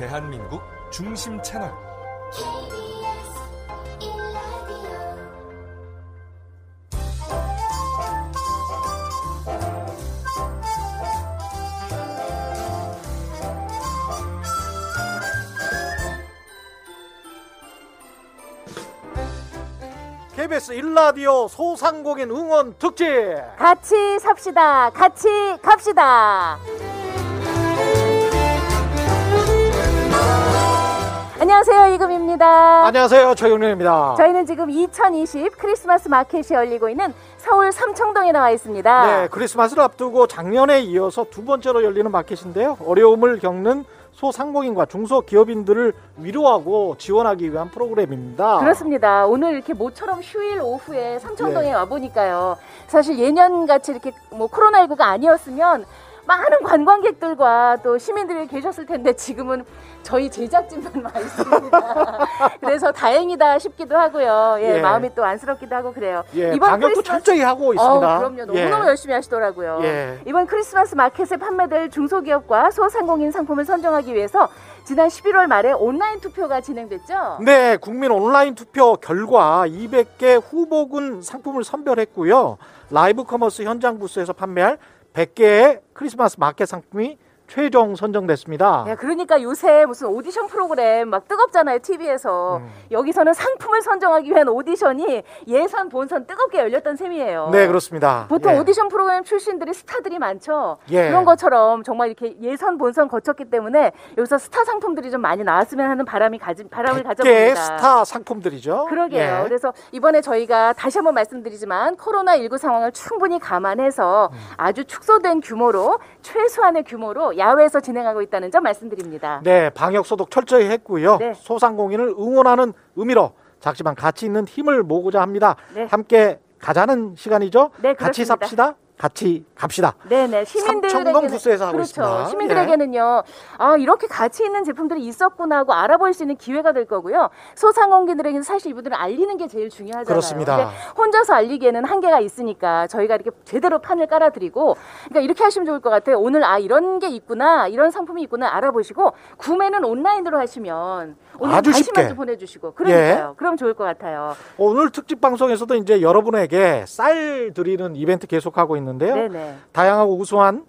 대한민국 중심 채널 KBS 1라디오 소상공인 응원 특집 같이 삽시다. 같이 갑시다. 안녕하세요. 이금입니다. 안녕하세요 최영련입니다 저희는 지금 2020 크리스마스 마켓이 열리고 있는 서울 삼청동에 나와 있습니다. 네 크리스마스를 앞두고 작년에 이어서 두 번째로 열리는 마켓인데요 어려움을 겪는 소상공인과 중소기업인들을 위로하고 지원하기 위한 프로그램입니다 그렇습니다. 오늘 이렇게 모처럼 휴일 오후에 삼청동에 예. 와 보니까요. 사실 예년 같이 이렇게 뭐 코로나19가 아니었으면 많은 관광객들과 또 시민들이 계셨을 텐데 지금은 저희 제작진만 와 있습니다. 그래서 다행이다 싶기도 하고요. 예, 예. 마음이 또 안쓰럽기도 하고 그래요. 예, 방역도 철저히 하고 있습니다 어, 그럼요. 예. 너무너무 열심히 하시더라고요. 예. 이번 크리스마스 마켓에 판매될 중소기업과 소상공인 상품을 선정하기 위해서 지난 11월 말에 온라인 투표가 진행됐죠. 네, 국민 온라인 투표 결과 200개 후보군 상품을 선별했고요. live commerce 현장 부스에서 판매할 100개의 크리스마스 마켓 상품이 최종 선정됐습니다. 야, 그러니까 요새 무슨 오디션 프로그램 막 뜨겁잖아요, TV에서. 음. 여기서는 상품을 선정하기 위한 오디션이 예선, 본선 뜨겁게 열렸던 셈이에요. 네, 그렇습니다. 보통 예. 오디션 프로그램 출신들이 스타들이 많죠. 예. 그런 것처럼 정말 이렇게 예선, 본선 거쳤기 때문에 여기서 스타 상품들이 좀 많이 나왔으면 하는 바람이 가지, 바람을 100개의 가져봅니다. 스타 상품들이죠. 그러게요. 예. 그래서 이번에 저희가 다시 한번 말씀드리지만 코로나19 상황을 충분히 감안해서 음. 아주 축소된 규모로 최소한의 규모로 야외에서 진행하고 있다는 점 말씀드립니다. 네, 방역 소독 철저히 했고요. 네. 소상공인을 응원하는 의미로 작지만 가치 있는 힘을 모으고자 합니다. 네. 함께 가자는 시간이죠. 네, 같이 그렇습니다. 삽시다. 같이 갑시다. 네네 시민들에게는 부스에서 하고 그렇죠. 있습니다. 예. 시민들에게는요. 아 이렇게 가치 있는 제품들이 있었구나 하고 알아볼 수 있는 기회가 될 거고요. 소상공인들에게는 사실 이분들을 알리는 게 제일 중요하잖아요. 그렇습니다. 근데 혼자서 알리기에는 한계가 있으니까 저희가 이렇게 제대로 판을 깔아드리고 그러니까 이렇게 하시면 좋을 것 같아요. 오늘 아 이런 게 있구나 이런 상품이 있구나 알아보시고 구매는 온라인으로 하시면 오늘 아주 다시만 쉽게. 예. 좀 보내주시고 그러니까요. 그럼 좋을 것 같아요. 오늘 특집 방송에서도 이제 여러분에게 쌀 드리는 이벤트 계속하고 있는데요. 네네. 다양하고 우수한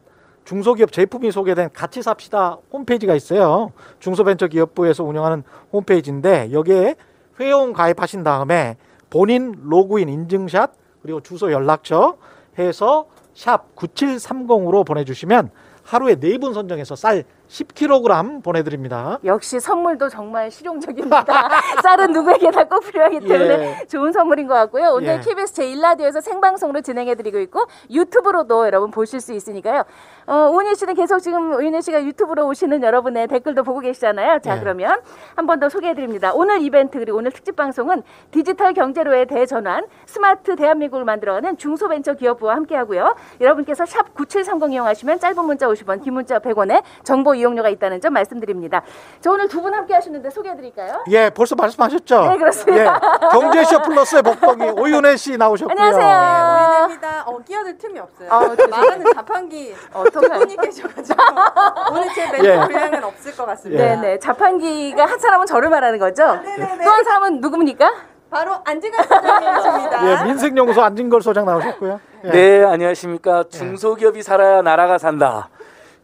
중소기업 제품이 소개된 같이 삽시다 홈페이지가 있어요. 중소벤처기업부에서 운영하는 홈페이지인데 여기에 회원 가입하신 다음에 본인 로그인 인증샷 그리고 주소 연락처 해서 샵 9730으로 보내주시면 하루에 네 분 선정해서 쌀 10kg 보내드립니다. 역시 선물도 정말 실용적입니다. 쌀은 누구에게나 꼭 필요하기 때문에 예. 좋은 선물인 것 같고요. 오늘 예. KBS 제1라디오에서 생방송으로 진행해드리고 있고 유튜브로도 여러분 보실 수 있으니까요. 어, 우은희 씨는 계속 지금 우은희 씨가 유튜브로 오시는 여러분의 댓글도 보고 계시잖아요. 자 예. 그러면 한 번 더 소개해드립니다. 오늘 이벤트 그리고 오늘 특집 방송은 디지털 경제로의 대전환 스마트 대한민국을 만들어가는 중소벤처기업부와 함께하고요. 여러분께서 샵 9730 이용하시면 짧은 문자 50원 긴 문자 100원에 정보 이용료가 있다는 점 말씀드립니다. 저 오늘 두 분 함께 하시는데 소개해드릴까요? 예, 벌써 말씀하셨죠? 네, 그렇습니다. 예, 경제쇼 플러스의 목동이 오윤혜 씨 나오셨고요. 안녕하세요. 오인입니다. 어, 끼어들 틈이 없어요. 어, 죄송해요. 말하는 자판기 두 어떡해요? 분이 계셔가지고 오늘 제 멘트 예. 분량은 없을 것 같습니다. 네 네. 자판기가 한 사람은 저를 말하는 거죠? 네네네. 또 한 사람은 누굽니까? 바로 안진걸 소장님이십니다. 예, 민생연구소 안진걸 소장 나오셨고요. 예. 네, 안녕하십니까. 중소기업이 살아야 나라가 산다.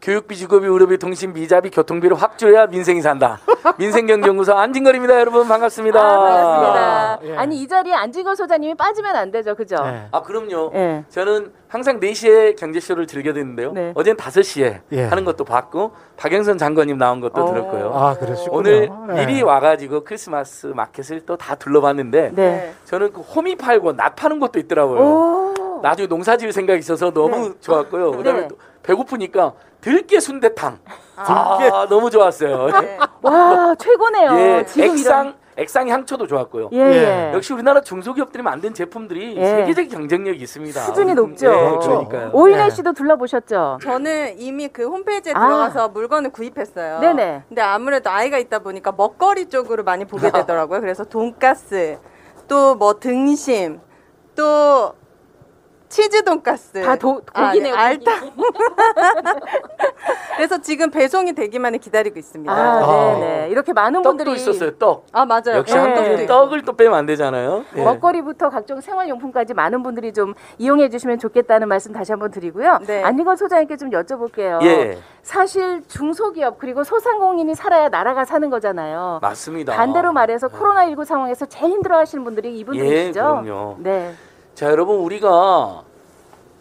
교육비, 주거비, 의료비, 통신, 비자비, 교통비를 확 줄여야 민생이 산다. 민생경제연구소 안진걸입니다. 여러분 반갑습니다. 아, 반갑습니다. 예. 아니, 이 자리에 안진걸 소장님이 빠지면 안 되죠. 그죠? 예. 아, 그럼요. 예. 저는 항상 4시에 경제쇼를 들게 되는데요. 네. 어젠 5시에 예. 하는 것도 봤고, 박영선 장관님 나온 것도 어. 들었고요. 아, 그러시군요. 오늘 예. 미리 와가지고 크리스마스 마켓을 또 다 둘러봤는데, 네. 저는 그 홈이 팔고 낫 파는 것도 있더라고요. 오. 나중에 농사 지을 생각이 있어서 너무 좋았고요. 그다음에 네. 또 배고프니까 들깨 순대탕. 들깨. 아, 너무 좋았어요. 네. 와, 최고네요. 예, 지금 액상 액상 향초도 좋았고요. 이런. 예, 예. 역시 우리나라 중소기업들이 만든 제품들이 예. 세계적 경쟁력이 있습니다. 수준이 우리 높죠. 예, 그러니까요. 오인혜 네. 씨도 둘러보셨죠? 저는 이미 그 홈페이지에 아. 들어가서 물건을 구입했어요. 네네. 근데 아무래도 아이가 있다 보니까 먹거리 쪽으로 많이 보게 되더라고요. 그래서 돈가스, 또 뭐 등심, 또 치즈 돈가스. 다 도, 아, 고기네요. 네, 고기. 알탕. 그래서 지금 배송이 되기만을 기다리고 있습니다. 아, 아. 네네. 이렇게 많은 떡도 분들이 있었어요. 떡. 아, 맞아요. 역시 네. 있고. 떡을 또 빼면 안 되잖아요. 예. 먹거리부터 각종 생활용품까지 많은 분들이 좀 이용해 주시면 좋겠다는 말씀 다시 한번 드리고요. 네. 안니건 소장님께 좀 여쭤볼게요. 예, 사실 중소기업 그리고 소상공인이 살아야 나라가 사는 거잖아요. 맞습니다. 반대로 말해서 코로나19 상황에서 제일 힘들어하시는 분들이 이분들이시죠. 예, 그럼요. 네. 자, 여러분 우리가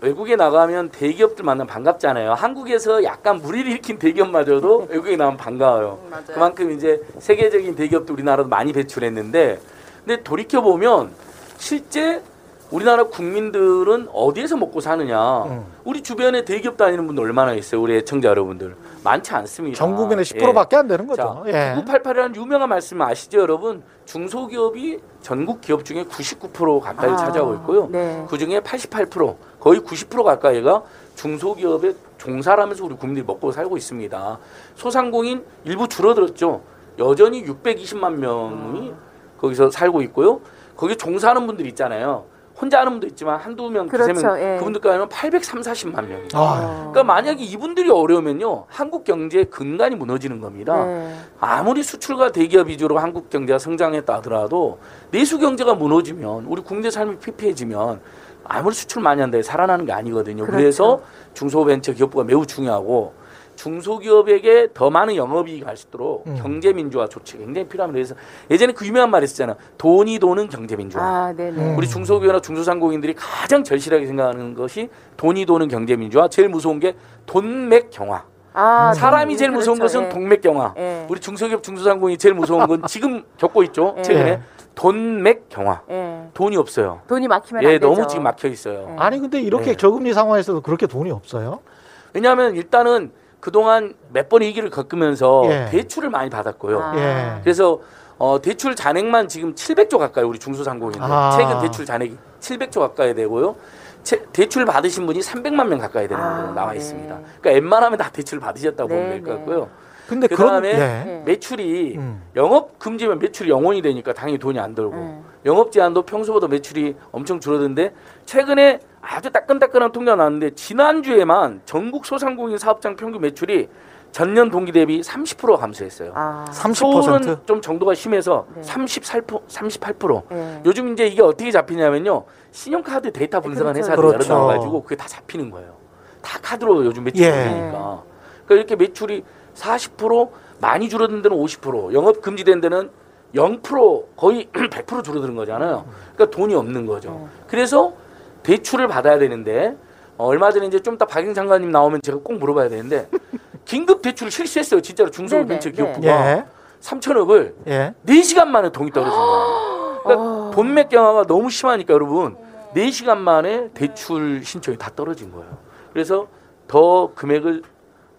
외국에 나가면 대기업들 만나면 반갑잖아요. 한국에서 약간 무리를 일으킨 대기업마저도 외국에 나가면 반가워요. 맞아요. 그만큼 이제 세계적인 대기업도 우리나라도 많이 배출했는데 근데 돌이켜 보면 실제 우리나라 국민들은 어디에서 먹고 사느냐? 음. 우리 주변에 대기업 다니는 분들 얼마나 있어요? 우리 애청자 여러분들 많지 않습니다. 전국인의 예. 10%밖에 안 되는 자, 거죠. 예. 9988이라는 유명한 말씀 아시죠, 여러분? 중소기업이 전국 기업 중에 99% 가까이 아, 차지하고 있고요. 네. 그 중에 88% 거의 90% 가까이가 중소기업에 종사하면서 우리 국민들이 먹고 살고 있습니다. 소상공인 일부 줄어들었죠. 여전히 620만 명이 거기서 살고 있고요. 거기 종사하는 분들 있잖아요. 혼자 하는 분도 있지만 한두 명, 두세 그렇죠, 명 예. 그분들까지 하면 830, 40만 명이에요. 아, 그러니까 만약에 이분들이 어려우면요. 한국 경제의 근간이 무너지는 겁니다. 네. 아무리 수출과 대기업 위주로 한국 경제가 성장했다 하더라도 내수 경제가 무너지면 우리 국내 삶이 피폐해지면 아무리 수출 많이 한다 해서 살아나는 게 아니거든요. 그렇죠. 그래서 중소벤처 기업부가 매우 중요하고 중소기업에게 더 많은 영업이익이 갈 수 있도록 음. 경제 민주화 조치가 굉장히 필요합니다. 그래서 예전에 그 유명한 말이 있었잖아요. 돈이 도는 경제 민주화. 아, 네네. 음. 우리 중소기업이나 중소상공인들이 가장 절실하게 생각하는 것이 돈이 도는 경제 민주화. 제일 무서운 게 돈맥 경화. 아, 사람이 네, 제일 무서운 그렇죠. 것은 예. 동맥 경화. 예. 우리 중소기업 중소상공인이 제일 무서운 건 지금 겪고 있죠. 예. 최근에 돈맥 경화. 예. 돈이 없어요. 돈이 막히면 예, 안 되죠. 너무 지금 막혀 있어요. 예. 아니 근데 이렇게 네. 저금리 상황에서도 그렇게 돈이 없어요? 왜냐하면 일단은 그동안 몇 번의 위기를 겪으면서 예. 대출을 많이 받았고요. 아. 예. 그래서 어, 대출 잔액만 지금 700조 가까이 우리 중소상공인들 아. 최근 대출 잔액이 700조 가까이 되고요. 채- 대출 받으신 분이 300만 명 가까이 되는 아, 걸로 나와 네. 있습니다. 그러니까 웬만하면 다 대출 받으셨다고 네, 보면 될것 네. 같고요. 근데 그 그런 다음에 예. 네. 매출이 음. 영업 금지면 매출이 영원이 되니까 당연히 돈이 안 들고 네. 영업 제한도 평소보다 매출이 엄청 줄어드는데 최근에 아주 따끈따끈한 통계가 나왔는데 지난주에만 전국 소상공인 사업장 평균 매출이 전년 동기 대비 30% 감소했어요. 아. 30%? 서울은 좀 정도가 심해서 네. 38% 38%. 예. 요즘 이제 이게 어떻게 잡히냐면요. 신용카드 데이터 분석한 그렇죠. 회사들이 그렇죠. 여러 나와가지고 그게 다 잡히는 거예요. 다 카드로 요즘 매출 예. 올리니까. 그러니까 이렇게 매출이 40% 많이 줄어든 데는 50% 영업 금지된 데는 0% 거의 100% 줄어드는 거잖아요. 그러니까 돈이 없는 거죠. 네. 그래서 대출을 받아야 되는데 어, 얼마 전에 이제 좀 이따 박영 장관님 나오면 제가 꼭 물어봐야 되는데 긴급 대출을 실시했어요. 진짜로 중소벤처기업부가 예. 3천억을 예. 4시간 만에 돈이 떨어진 거예요. 그러니까 돈맥 경화가 너무 심하니까 여러분 4시간 만에 대출 신청이 다 떨어진 거예요. 그래서 더 금액을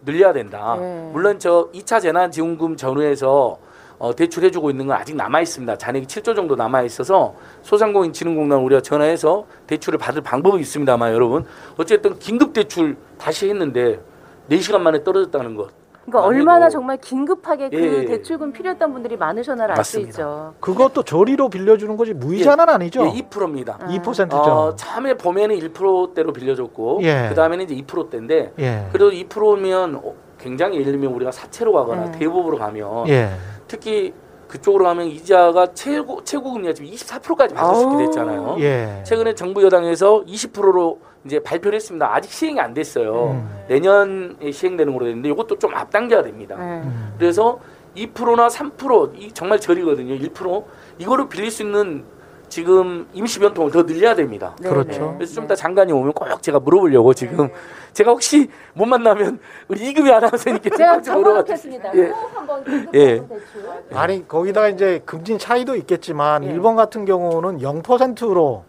늘려야 된다. 네. 물론 저 2차 재난지원금 전후에서 어, 대출해주고 있는 건 아직 남아 있습니다. 잔액이 7조 정도 남아 있어서 소상공인진흥공단 우리가 전화해서 대출을 받을 방법이 있습니다만 여러분 어쨌든 긴급 대출 다시 했는데 4시간 만에 떨어졌다는 것. 그러니까. 얼마나 정말 긴급하게 그 예. 대출금 필요했던 분들이 많으셨나를 알 수 맞습니다. 있죠. 그것도 저리로 빌려주는 거지 무이자는 아니죠? 예, 2%입니다. 2%죠. 어, 처음에 봄에는 1%대로 빌려줬고 예. 그 다음에는 이제 2%대인데 예. 그래도 2%면 굉장히 예를 들면 우리가 사채로 가거나 예. 대부업으로 가면 예. 특히 그쪽으로 가면 이자가 최고 최고 금리가 지금 24%까지 받을 수 있게. 됐잖아요. 예. 최근에 정부 여당에서 20%로 이제 발표를 했습니다. 아직 시행이 안 됐어요. 음. 내년에 시행되는 걸로 됐는데 이것도 좀 앞당겨야 됩니다. 예. 음. 그래서 2%나 3%이 정말 저리거든요. 1% 이거를 빌릴 수 있는 지금 임시 변통을 더 늘려야 됩니다. 네, 그렇죠. 네. 그래서 좀 이따 장관이 오면 꼭 제가 물어보려고 지금 제가 혹시 못 만나면 우리 이금희 아나운서님께 제가 적어놓겠습니다. 예. 꼭 한번 예. 대출. 아니 거기다가 이제 금진 차이도 있겠지만 예. 일본 같은 경우는 0%로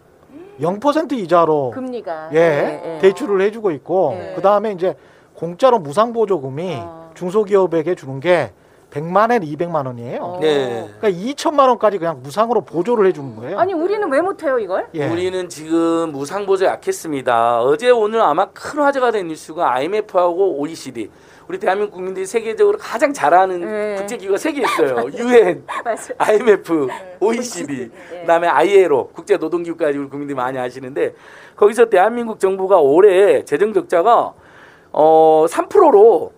0% 이자로 금리가 예, 대출을 해주고 있고 예. 그 다음에 이제 공짜로 무상 보조금이 어. 중소기업에게 주는 게 100만엔 200만 원이에요. 어. 네. 그러니까 2천만 원까지 그냥 무상으로 보조를 해주는 거예요. 아니 우리는 왜 못해요 이걸? 예. 우리는 지금 무상 보조 약했습니다. 어제 오늘 아마 큰 화제가 된 뉴스가 IMF하고 OECD 우리 대한민국 국민들이 세계적으로 가장 잘하는 네. 국제기구가 세 개 있어요. UN, 맞아요. IMF, OECD, 네. 그다음에 ILO 국제 노동기구까지 우리 국민들이 많이 아시는데 거기서 대한민국 정부가 올해 재정 적자가 어 3%로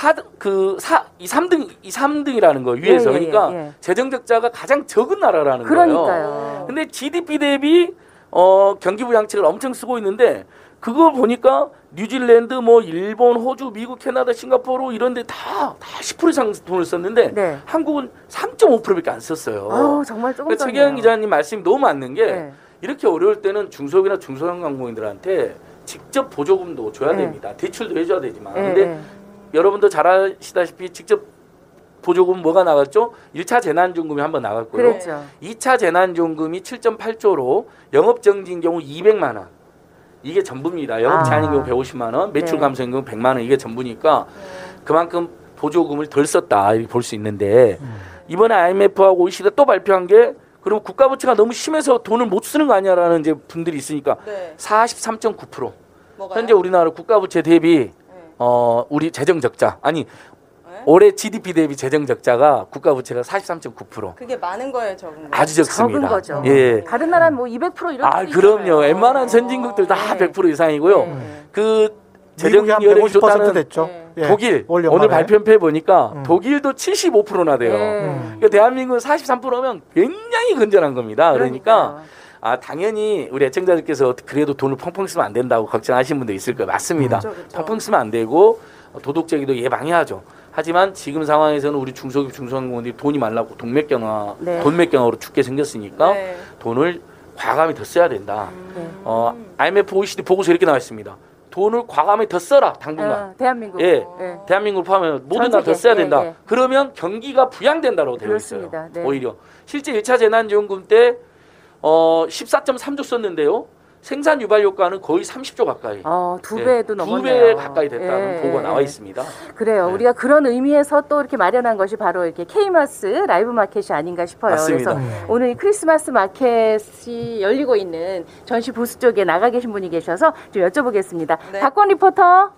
사그 사이 3등 이 3등이라는 거 위에서 예, 예, 그러니까 예. 재정 적자가 가장 적은 나라라는 거예요. 그러니까요. 근데 GDP 대비 어 경기 부양책을 엄청 쓰고 있는데 그걸 보니까 뉴질랜드 뭐 일본 호주 미국 캐나다 싱가포르 이런 데 다 다 10% 이상 돈을 썼는데 네. 한국은 3.5%밖에 안 썼어요. 아우 정말 조금 그러니까 최경 기자님 말씀이 너무 맞는 게 네. 이렇게 어려울 때는 중소기업이나 중소상공인들한테 직접 보조금도 줘야 네. 됩니다. 대출도 해줘야 되지만. 네, 근데 네. 여러분도 잘 아시다시피 직접 보조금 뭐가 나갔죠? 1차 재난지원금이 한번 나갔고요. 그랬죠. 2차 재난지원금이 7.8조로 영업정지인 경우 200만 원. 이게 전부입니다. 영업 아. 제한인 경우 150만 원, 매출 네. 감소인 경우 100만 원 이게 전부니까 그만큼 보조금을 덜 썼다 이렇게 볼 수 있는데 이번에 IMF하고 OECD 또 발표한 게 그럼 국가 부채가 너무 심해서 돈을 못 쓰는 거 아니야라는 이제 분들이 있으니까 네. 43.9% 뭐가요? 현재 우리나라 국가 부채 대비 네. 어 우리 재정 적자 아니 네? 올해 GDP 대비 재정 적자가 국가 부채가 43.9% 그게 많은 거예요, 적은 거. 아주 적습니다. 적은 거죠. 예. 다른 나라는 뭐200% 이런 아 그럼요. 있잖아요. 웬만한 선진국들 다 네. 100% 이상이고요. 네. 그 재정 여력이 150% 좋다는 됐죠. 네. 예, 독일 올 오늘. 발표해 보니까 음. 독일도 75%나 돼요. 네. 음. 그러니까 대한민국은 43%면 굉장히 건전한 겁니다. 그러니까 그러니까요. 아 당연히 우리 애청자들께서 그래도 돈을 펑펑 쓰면 안 된다고 걱정하시는 분도 있을 거예요. 맞습니다. 그렇죠, 그렇죠. 펑펑 쓰면 안 되고 도덕적이도 예방해야죠. 하지만 지금 상황에서는 우리 중소기업 중소상공인들이 돈이 말라고 동맥경화, 네. 돈맥경화로 죽게 생겼으니까 네. 돈을 과감히 더 써야 된다. 네. 어, IMF, OECD 보고서 이렇게 나와 있습니다. 돈을 과감히 더 써라 당분간. 어, 대한민국. 예. 예. 대한민국을 포함하면 모든 전 나라 더. 써야 예, 된다. 예. 그러면 경기가 부양된다고 되어. 있어요. 네. 오히려 실제 1차 재난지원금 때 어, 14.3조 썼는데요. 생산 유발 효과는 거의 30조 가까이. 어, 두 예, 배도 두 넘었네요. 배 가까이 됐다는 예, 보고가 예, 나와 예. 있습니다. 그래요. 네. 우리가 그런 의미에서 또 이렇게 마련한 것이 바로 이렇게 K마스 라이브 마켓이 아닌가 싶어요. 맞습니다. 그래서 오늘 이 크리스마스 마켓이 열리고 있는 전시 부스 쪽에 나가 계신 분이 계셔서 좀 여쭤보겠습니다. 네. 박권 리포터.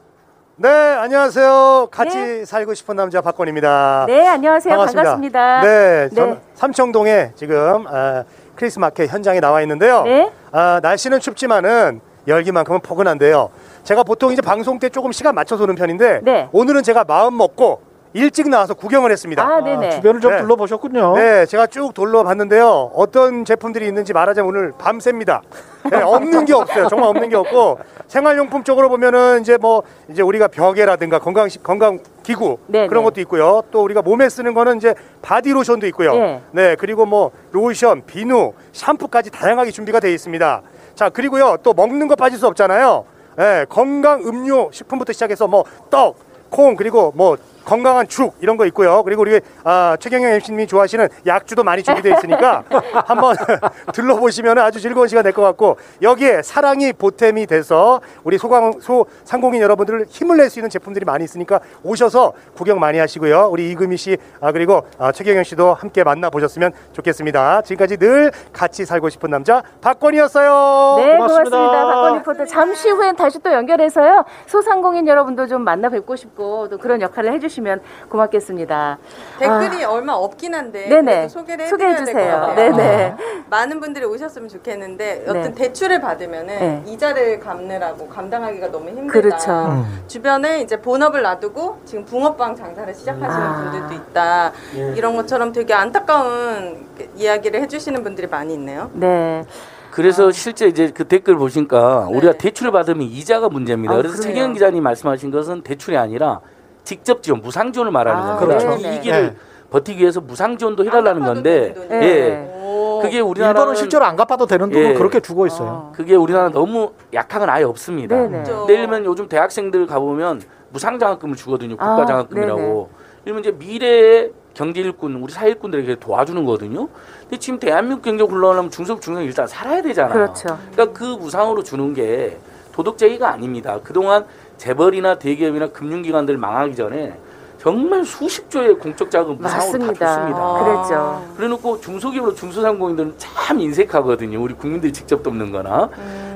네, 안녕하세요. 같이 네. 살고 싶은 남자 박권입니다. 네, 안녕하세요. 반갑습니다. 네, 네. 저는 삼청동에 지금 아, 크리스마스 마켓 현장에 나와 있는데요. 네. 아, 날씨는 춥지만은 열기만큼은 포근한데요. 제가 보통 이제 방송 때 조금 시간 맞춰서 오는 편인데 네. 오늘은 제가 마음 먹고 일찍 나와서 구경을 했습니다. 아, 네네. 주변을 좀 네. 둘러보셨군요. 네, 제가 쭉 둘러봤는데요. 어떤 제품들이 있는지 말하자면 오늘 밤새입니다. 네, 없는 게 없어요. 정말 없는 게 없고 생활용품 쪽으로 보면은 이제 뭐 이제 우리가 벽에라든가 건강 건강 기구 네, 그런 네. 것도 있고요. 또 우리가 몸에 쓰는 거는 이제 바디 로션도 있고요. 네. 네, 그리고 뭐 로션, 비누, 샴푸까지 다양하게 준비가 되어 있습니다. 자, 그리고요. 또 먹는 거 빠질 수 없잖아요. 네, 건강 음료 식품부터 시작해서 뭐 떡, 콩 그리고 뭐 건강한 죽 이런 거 있고요. 그리고 우리 아, 최경영 MC님이 좋아하시는 약주도 많이 준비되어 있으니까 한번 들러보시면 아주 즐거운 시간 될 것 같고 여기에 사랑이 보탬이 돼서 우리 소강 소 상공인 여러분들 힘을 낼 수 있는 제품들이 많이 있으니까 오셔서 구경 많이 하시고요. 우리 이금희 씨 아, 그리고 아, 최경영 씨도 함께 만나 보셨으면 좋겠습니다. 지금까지 늘 같이 살고 싶은 남자 박권이었어요. 네, 고맙습니다. 고맙습니다. 박권 리포터. 잠시 후엔 다시 또 연결해서요. 소상공인 여러분도 좀 만나 뵙고 싶고 또 그런 역할을 해주시 면 고맙겠습니다. 댓글이 얼마 없긴 한데 아. 네네. 소개를 소개해 주세요. 네네. 많은 분들이 오셨으면 좋겠는데 네. 어떤 대출을 받으면은 네. 이자를 갚느라고 감당하기가 너무 힘들다. 그렇죠. 음. 주변에 이제 본업을 놔두고 지금 붕어빵 장사를 시작하시는 아. 분들도 있다. 예. 이런 것처럼 되게 안타까운 이야기를 해주시는 분들이 많이 있네요. 네. 그래서 실제 이제 그 댓글 보시니까 네. 우리가 대출을 받으면 이자가 문제입니다. 아, 그래서 그래요? 최경 기자님 말씀하신 것은 대출이 아니라 직접 지원, 무상 지원을 말하는 아, 겁니다. 그렇죠. 이. 위기를 네. 버티기 위해서 무상 지원도 해달라는 안 건데, 예, 네. 오. 그게 우리나라는 일본은 실제로 안 갚아도 되는 돈을 예. 그렇게 주고 있어요. 어. 그게 우리나라 너무 약한 건 아예 없습니다. 네네. 그렇죠. 요즘 대학생들 가보면 무상 장학금을 주거든요. 아, 국가 장학금이라고. 이러면 이제 미래의 경제 일꾼, 우리 사회 일꾼들에게 도와주는 거거든요. 근데 지금 대한민국 경제 굴러가려면 중소기업 중소기업 일단 살아야 되잖아요. 그렇죠. 그러니까 그 무상으로 주는 게 도덕제의가 아닙니다. 그동안 재벌이나 대기업이나 금융기관들 망하기 전에 정말 수십 조의 공적 자금 그 상황으로 다. 줬습니다. 그랬죠. 그래놓고 중소기업으로 중소상공인들은 참 인색하거든요. 우리 국민들이 직접 돕는 거나.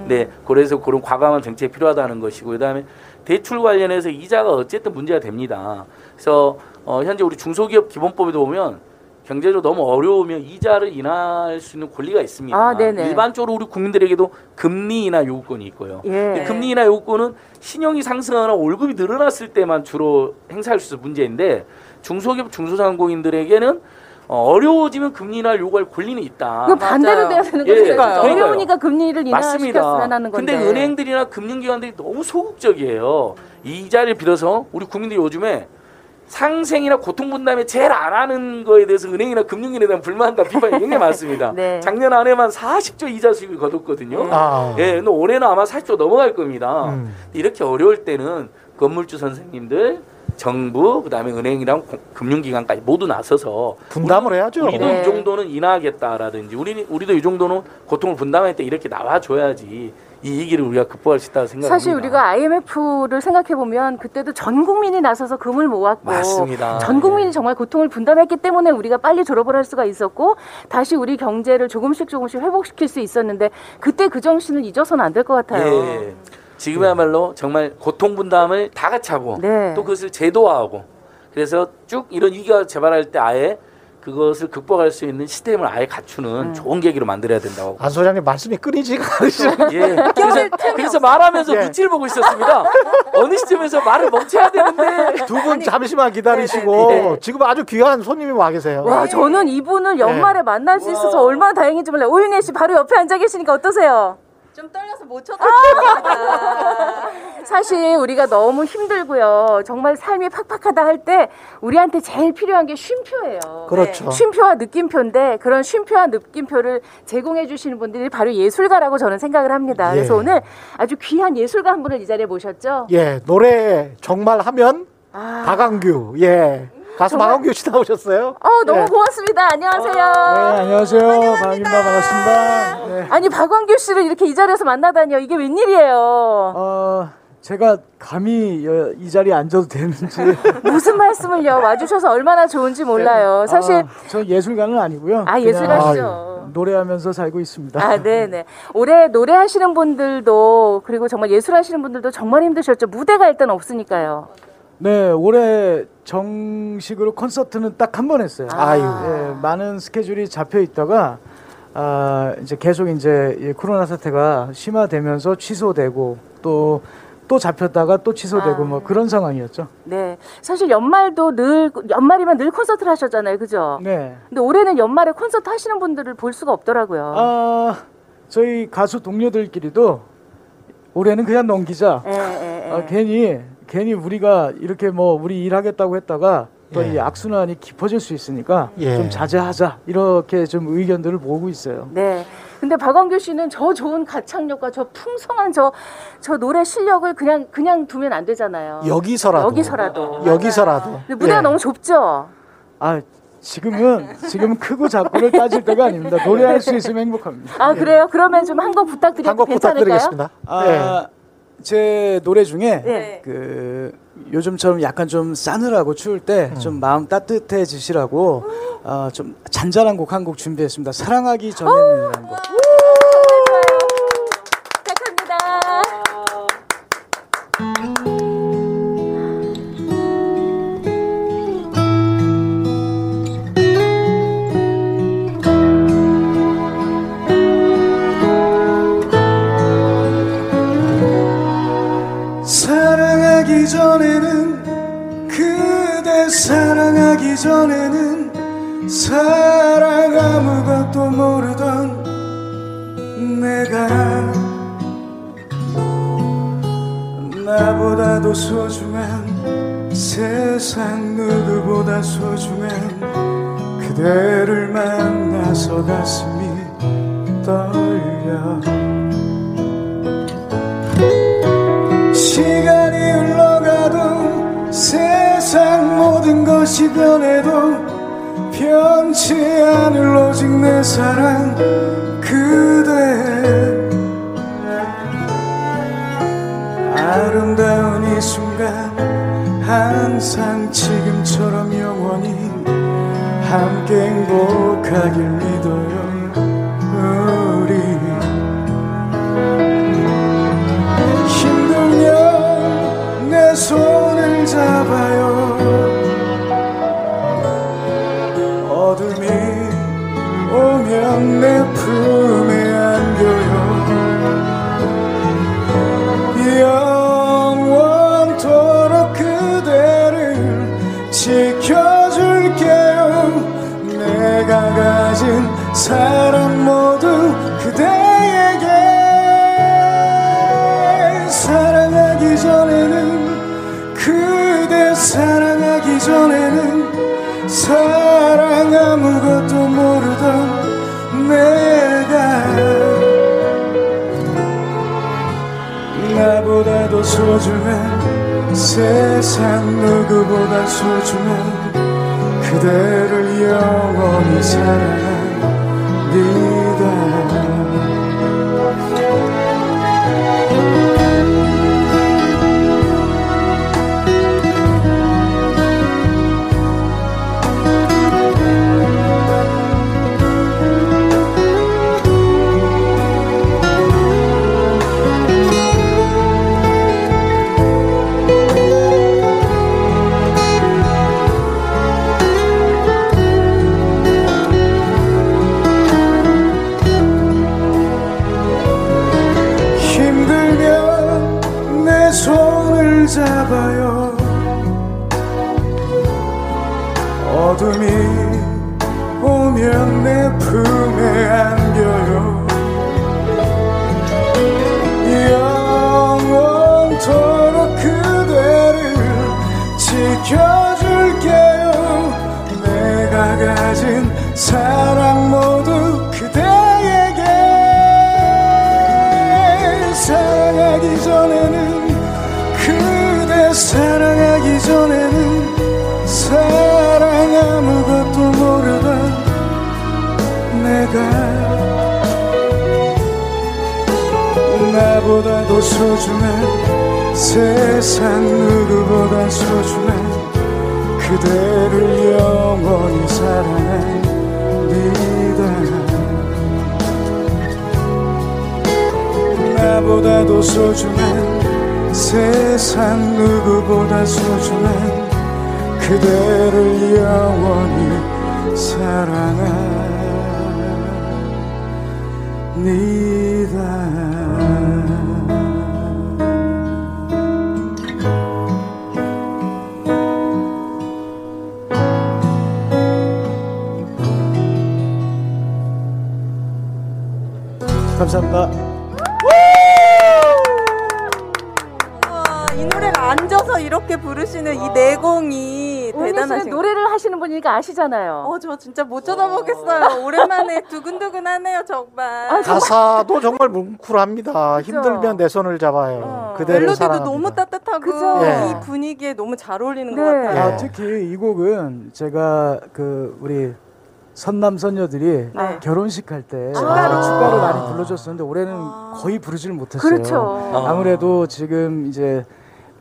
네, 그래서 그런 과감한 정책이 필요하다는 것이고, 그 다음에 대출 관련해서 이자가 어쨌든 문제가 됩니다. 그래서 어, 현재 우리 중소기업 기본법에도 보면 경제적으로 너무 어려우면 이자를 인하할 수 있는 권리가 있습니다. 아, 네네. 일반적으로 우리 국민들에게도 금리 인하 요구권이 있고요. 예. 금리 인하 요구권은 신용이 상승하거나 월급이 늘어났을 때만 주로 행사할 수 있는 문제인데 중소기업 중소상공인들에게는 어, 어려워지면 금리 인하를 요구할 권리는 있다. 그 반대로. 돼야 되는 예, 거죠. 그러니까요. 어려우니까 금리를 인하시켰으면 하는 건데. 근데 은행들이나 금융기관들이 너무 소극적이에요. 이 자리를 빌어서 우리 국민들이 요즘에 상생이나 고통 분담에 제일 안 하는 거에 대해서 은행이나 금융기관에 대한 불만과 비판이 굉장히 많습니다. 네. 작년 안에만 40조 이자 수익을 거뒀거든요. 아. 예, 근데 올해는 아마 40조 넘어갈 겁니다. 음. 이렇게 어려울 때는 건물주 선생님들, 정부, 그다음에 은행이랑 공- 금융기관까지 모두 나서서 분담을 해야죠. 우리도 네. 이 정도는 인하하겠다라든지 우리 우리도 이 정도는 고통을 분담할 때 이렇게 나와줘야지 이 위기를 우리가 극복할 수 있다고 생각합니다. 사실 우리가 IMF를 생각해 보면 그때도 전 국민이 나서서 금을 모았고 맞습니다. 전 국민이 정말 고통을 분담했기 때문에 우리가 빨리 졸업을 할 수가 있었고 다시 우리 경제를 조금씩 조금씩 회복시킬 수 있었는데 그때 그 정신을 잊어서는 안 될 것 같아요. 예. 지금이야말로 정말 고통 분담을 다 같이 하고 네. 또 그것을 제도화하고 그래서 쭉 이런 위기가 재발할 때 아예 그것을 극복할 수 있는 시스템을 아예 갖추는 음. 좋은 계기로 만들어야 된다고. 안 소장님 말씀이 끊이지가 않으시네. 예. 그래서, 그래서 말하면서 예. 눈치를 보고 있었습니다. 어느 시점에서 말을 멈춰야 되는데 두 분 잠시만 기다리시고 네네네. 지금 아주 귀한 손님이 와 계세요. 와 저는 이분을 연말에 만날 수 있어서 얼마나 다행인지 몰라요. 오윤혜 씨 바로 옆에 앉아 계시니까 어떠세요? 좀 떨려서 못 쳐다봅니다. 사실 우리가 너무 힘들고요. 정말 삶이 팍팍하다 할 때 우리한테 제일 필요한 게 쉼표예요. 그렇죠. 쉼표와 느낌표인데 그런 쉼표와 느낌표를 제공해 주시는 분들이 바로 예술가라고 저는 생각을 합니다. 예. 그래서 오늘 아주 귀한 예술가 한 분을 이 자리에 모셨죠. 예, 노래 정말 하면 아. 박광규. 예. 가수 박광규 씨 나오셨어요? 어, 너무 예. 고맙습니다. 안녕하세요. 네, 안녕하세요. 반갑습니다. 반갑습니다. 네. 아니 박광규 씨를 이렇게 이 자리에서 만나다니요. 이게 웬일이에요? 어, 제가 감히 여- 이 자리에 앉아도 되는지. 무슨 말씀을요? 와주셔서 얼마나 좋은지 몰라요. 사실 아, 저 예술가는 아니고요. 아 예술가시죠. 노래하면서 살고 있습니다. 아, 네네. 올해 노래하시는 분들도 그리고 정말 예술하시는 분들도 정말 힘드셨죠. 무대가 일단 없으니까요. 네, 올해 정식으로 콘서트는 딱 한 번 했어요. 아유. 예, 많은 스케줄이 잡혀 있다가 아, 이제 계속 이제 이 코로나 사태가 심화되면서 취소되고 또 또 잡혔다가 또 취소되고 아. 뭐 그런 상황이었죠. 네. 사실 연말도 늘 연말이면 늘 콘서트를 하셨잖아요. 그죠? 네. 근데 올해는 연말에 콘서트 하시는 분들을 볼 수가 없더라고요. 아, 저희 가수 동료들끼리도 올해는 그냥 넘기자. 예, 예, 예. 아, 괜히 괜히 우리가 이렇게 뭐 우리 일하겠다고 했다가 또 예. 이 악순환이 깊어질 수 있으니까 예. 좀 자제하자 이렇게 좀 의견들을 모으고 있어요. 네. 근데 박광규 씨는 저 좋은 가창력과 저 풍성한 저, 저 노래 실력을 그냥, 그냥 두면 안 되잖아요. 여기서라도. 여기서라도. 여기서라도. 근데 무대가 예. 너무 좁죠? 아 지금은 지금 크고 작고를 따질 때가 아닙니다. 노래할 수 있으면 행복합니다. 아, 그래요? 그러면 좀 한 곡 부탁드려도 한곡 괜찮을까요? 부탁드리겠습니다. 예. 아, 제 노래 중에 네. 그 요즘처럼 약간 좀 싸늘하고 추울 때 좀 마음 따뜻해지시라고 어, 좀 잔잔한 곡 한 곡 준비했습니다. 사랑하기 전에는이라는 곡. 전에는 사랑 아무것도 모르던 내가 나보다도 소중한 세상 누구보다 소중한 그대를 만나서 가슴이 떨려. 시간이 흘러가도 세 상 모든 것이 변해도 변치 않을 오직 내 사랑 그대. 아름다운 이 순간 항상 지금처럼 영원히 함께 행복하길 믿어요 우리. 힘들면 내 손을 잡아 사랑하기 전에는 사랑 아무것도 모르던 내가 나보다도 소중한 세상 누구보다 소중한 그대를 영원히 사랑합니다 소중한 세상 누구보다 소중한 그대를 영원히 사랑합니다 나보다도 소중한 세상 누구보다 소중한 그대를 영원히 사랑합니다 감사합니다. 와, 이 노래를 앉아서 이렇게 부르시는 이 내공이 대단하신 노래를 하시는 분이니까 아시잖아요. 어, 저 진짜 못 쳐다보겠어요. 오랜만에 두근두근하네요, 정말. 아, 가사도 정말 뭉클합니다. 힘들면 내 손을 잡아요. 어. 그대를 멜로디도 사랑합니다. 너무 따뜻하고 그죠? 예. 이 분위기에 너무 잘 어울리는 네. 것 같아요. 예. 아, 특히 이 곡은 제가 그 우리 선남 선녀들이 네. 결혼식 할 때 축가로. 축가로 많이 불러줬었는데 올해는 아. 거의 부르지를 못했어요. 그렇죠. 아. 아무래도 지금 이제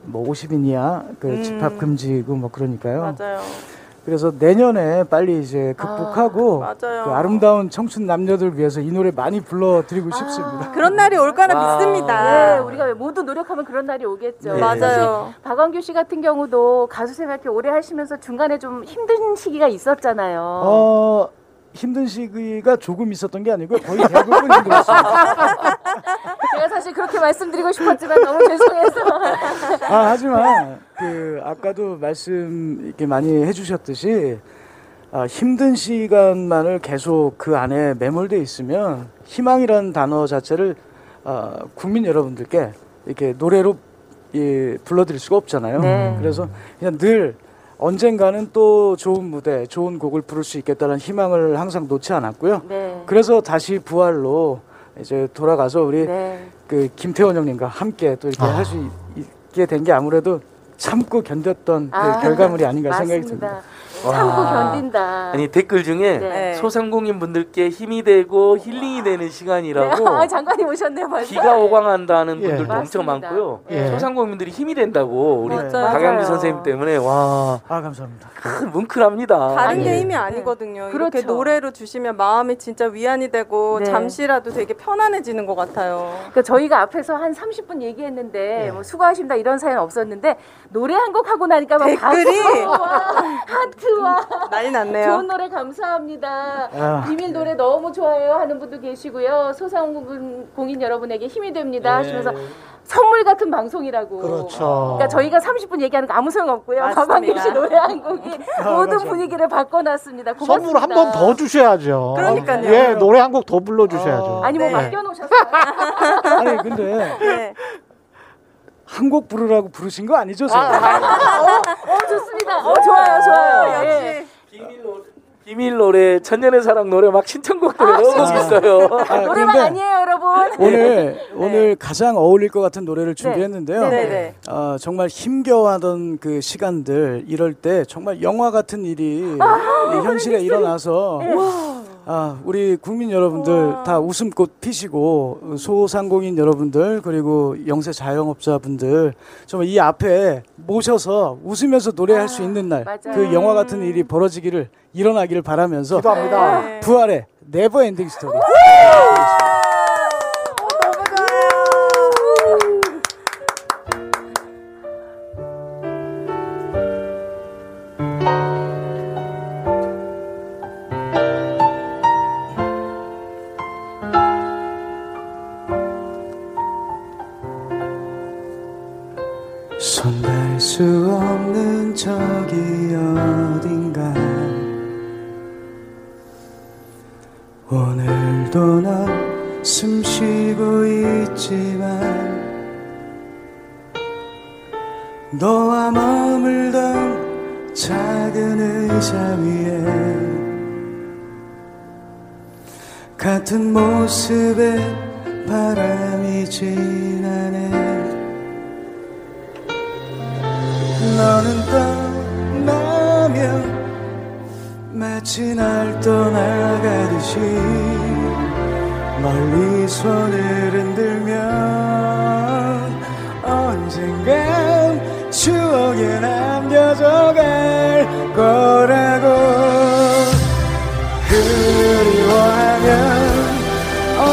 뭐 50인 이하 그 음. 집합 금지고 뭐 그러니까요. 맞아요. 그래서 내년에 빨리 이제 극복하고 아, 맞아요. 그 아름다운 청춘 남녀들 위해서 이 노래 많이 불러드리고 아. 싶습니다. 그런 날이 올 거라 와. 믿습니다. 예, 우리가 모두 노력하면 그런 날이 오겠죠. 네. 맞아요. 박광규 씨 같은 경우도 가수 생활 이렇게 오래 하시면서 중간에 좀 힘든 시기가 있었잖아요. 어 힘든 시기가 조금 있었던 게 아니고 거의 대부분 힘들었습니다. 제가 사실 그렇게 말씀드리고 싶었지만 너무 죄송해서. 아, 하지만 그 아까도 말씀 이렇게 많이 해주셨듯이 아, 힘든 시간만을 계속 그 안에 매몰돼 있으면 희망이라는 단어 자체를 아, 국민 여러분들께 이렇게 노래로 예, 불러드릴 수가 없잖아요. 네. 그래서 그냥 늘 언젠가는 또 좋은 무대, 좋은 곡을 부를 수 있겠다는 희망을 항상 놓지 않았고요. 네. 그래서 다시 부활로 이제 돌아가서 우리 네. 그 김태원 형님과 함께 또 이렇게 아. 할수 있게 된 게 아무래도 참고 견뎠던 그 아, 결과물이 아닌가 생각이. 듭니다. 참고 견딘다. 아니 댓글 중에 네. 소상공인 분들께 힘이 되고 힐링이 되는 시간이라고 아, 장관님 오셨네요, 벌써. 기가 오강한다는 예. 분들도 엄청 맞습니다. 많고요. 예. 소상공인들이 힘이 된다고 우리 맞아요. 맞아요. 선생님 때문에 와 아 감사합니다. 큰 뭉클합니다. 다른 아니, 게 네. 힘이 아니거든요. 이렇게 그렇죠. 노래로 주시면 마음이 진짜 위안이 되고 네. 잠시라도 되게 편안해지는 것 같아요. 그러니까 저희가 앞에서 한 30분 얘기했는데 뭐 수고하십니다 이런 사연 없었는데 노래 한 곡 하고 나니까 막 댓글이 하트 와 난리 났네요. 좋은 노래 감사합니다. 아. 비밀 노래 너무 좋아요 하는 분도 계시고요. 소상공인 공인 여러분에게 힘이 됩니다 하시면서 선물 같은 방송이라고. 그렇죠. 그러니까 저희가 30분 얘기하는 거 아무 소용 없고요. 맞습니다. 박광규 씨 노래 한 곡이 모든 감사합니다. 분위기를 바꿔놨습니다. 고맙습니다. 선물 한 번 더 주셔야죠. 그러니까요. 예, 노래 한 곡 더 불러주셔야죠. 아니 뭐 네. 맡겨놓으셨어요. 아니 근데 네. 한 곡 부르라고 부르신 거 아니죠? 제가? 어 좋습니다. 어 좋아요 좋아요. 예. 역시 비밀 노래, 비밀 노래 천년의 사랑 노래 막 신청곡들 여러 곡 있어요. 아, 근데 아니에요 여러분. 오늘 오늘 가장 어울릴 것 같은 노래를 준비했는데요. 네, 네. 어, 정말 힘겨워하던 그 시간들 이럴 때 정말 영화 같은 일이 이 현실에 일어나서 아, 우리 국민 여러분들 다 웃음꽃 피시고 소상공인 여러분들 그리고 영세 자영업자분들 정말 이 앞에 모셔서 웃으면서 노래할 수 있는 날. 그 영화 같은 일이 벌어지기를 일어나기를 바라면서 기도합니다. 네. 부활의 네버 엔딩 스토리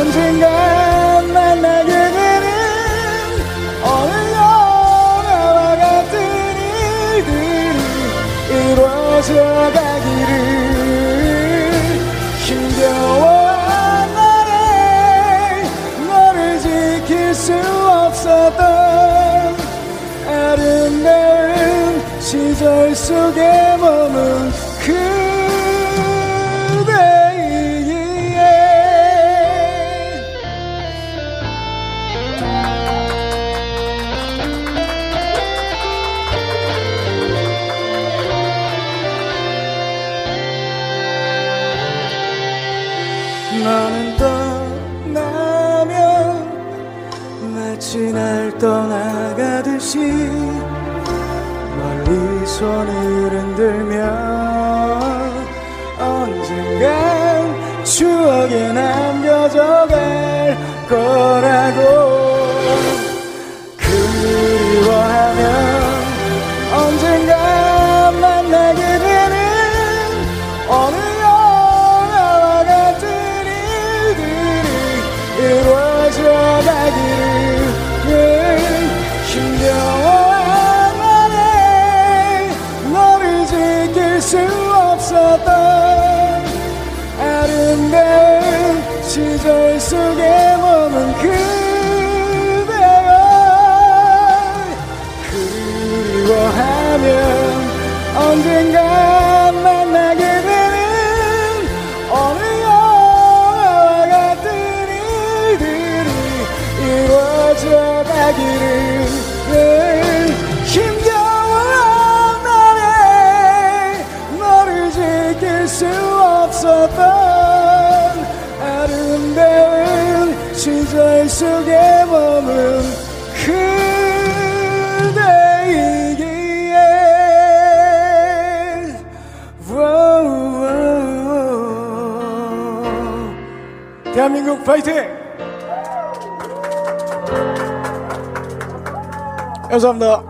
언젠간 만나게 되는 어느 영화와 같은 일들이 이루어져 가기를 파이팅! 감사합니다.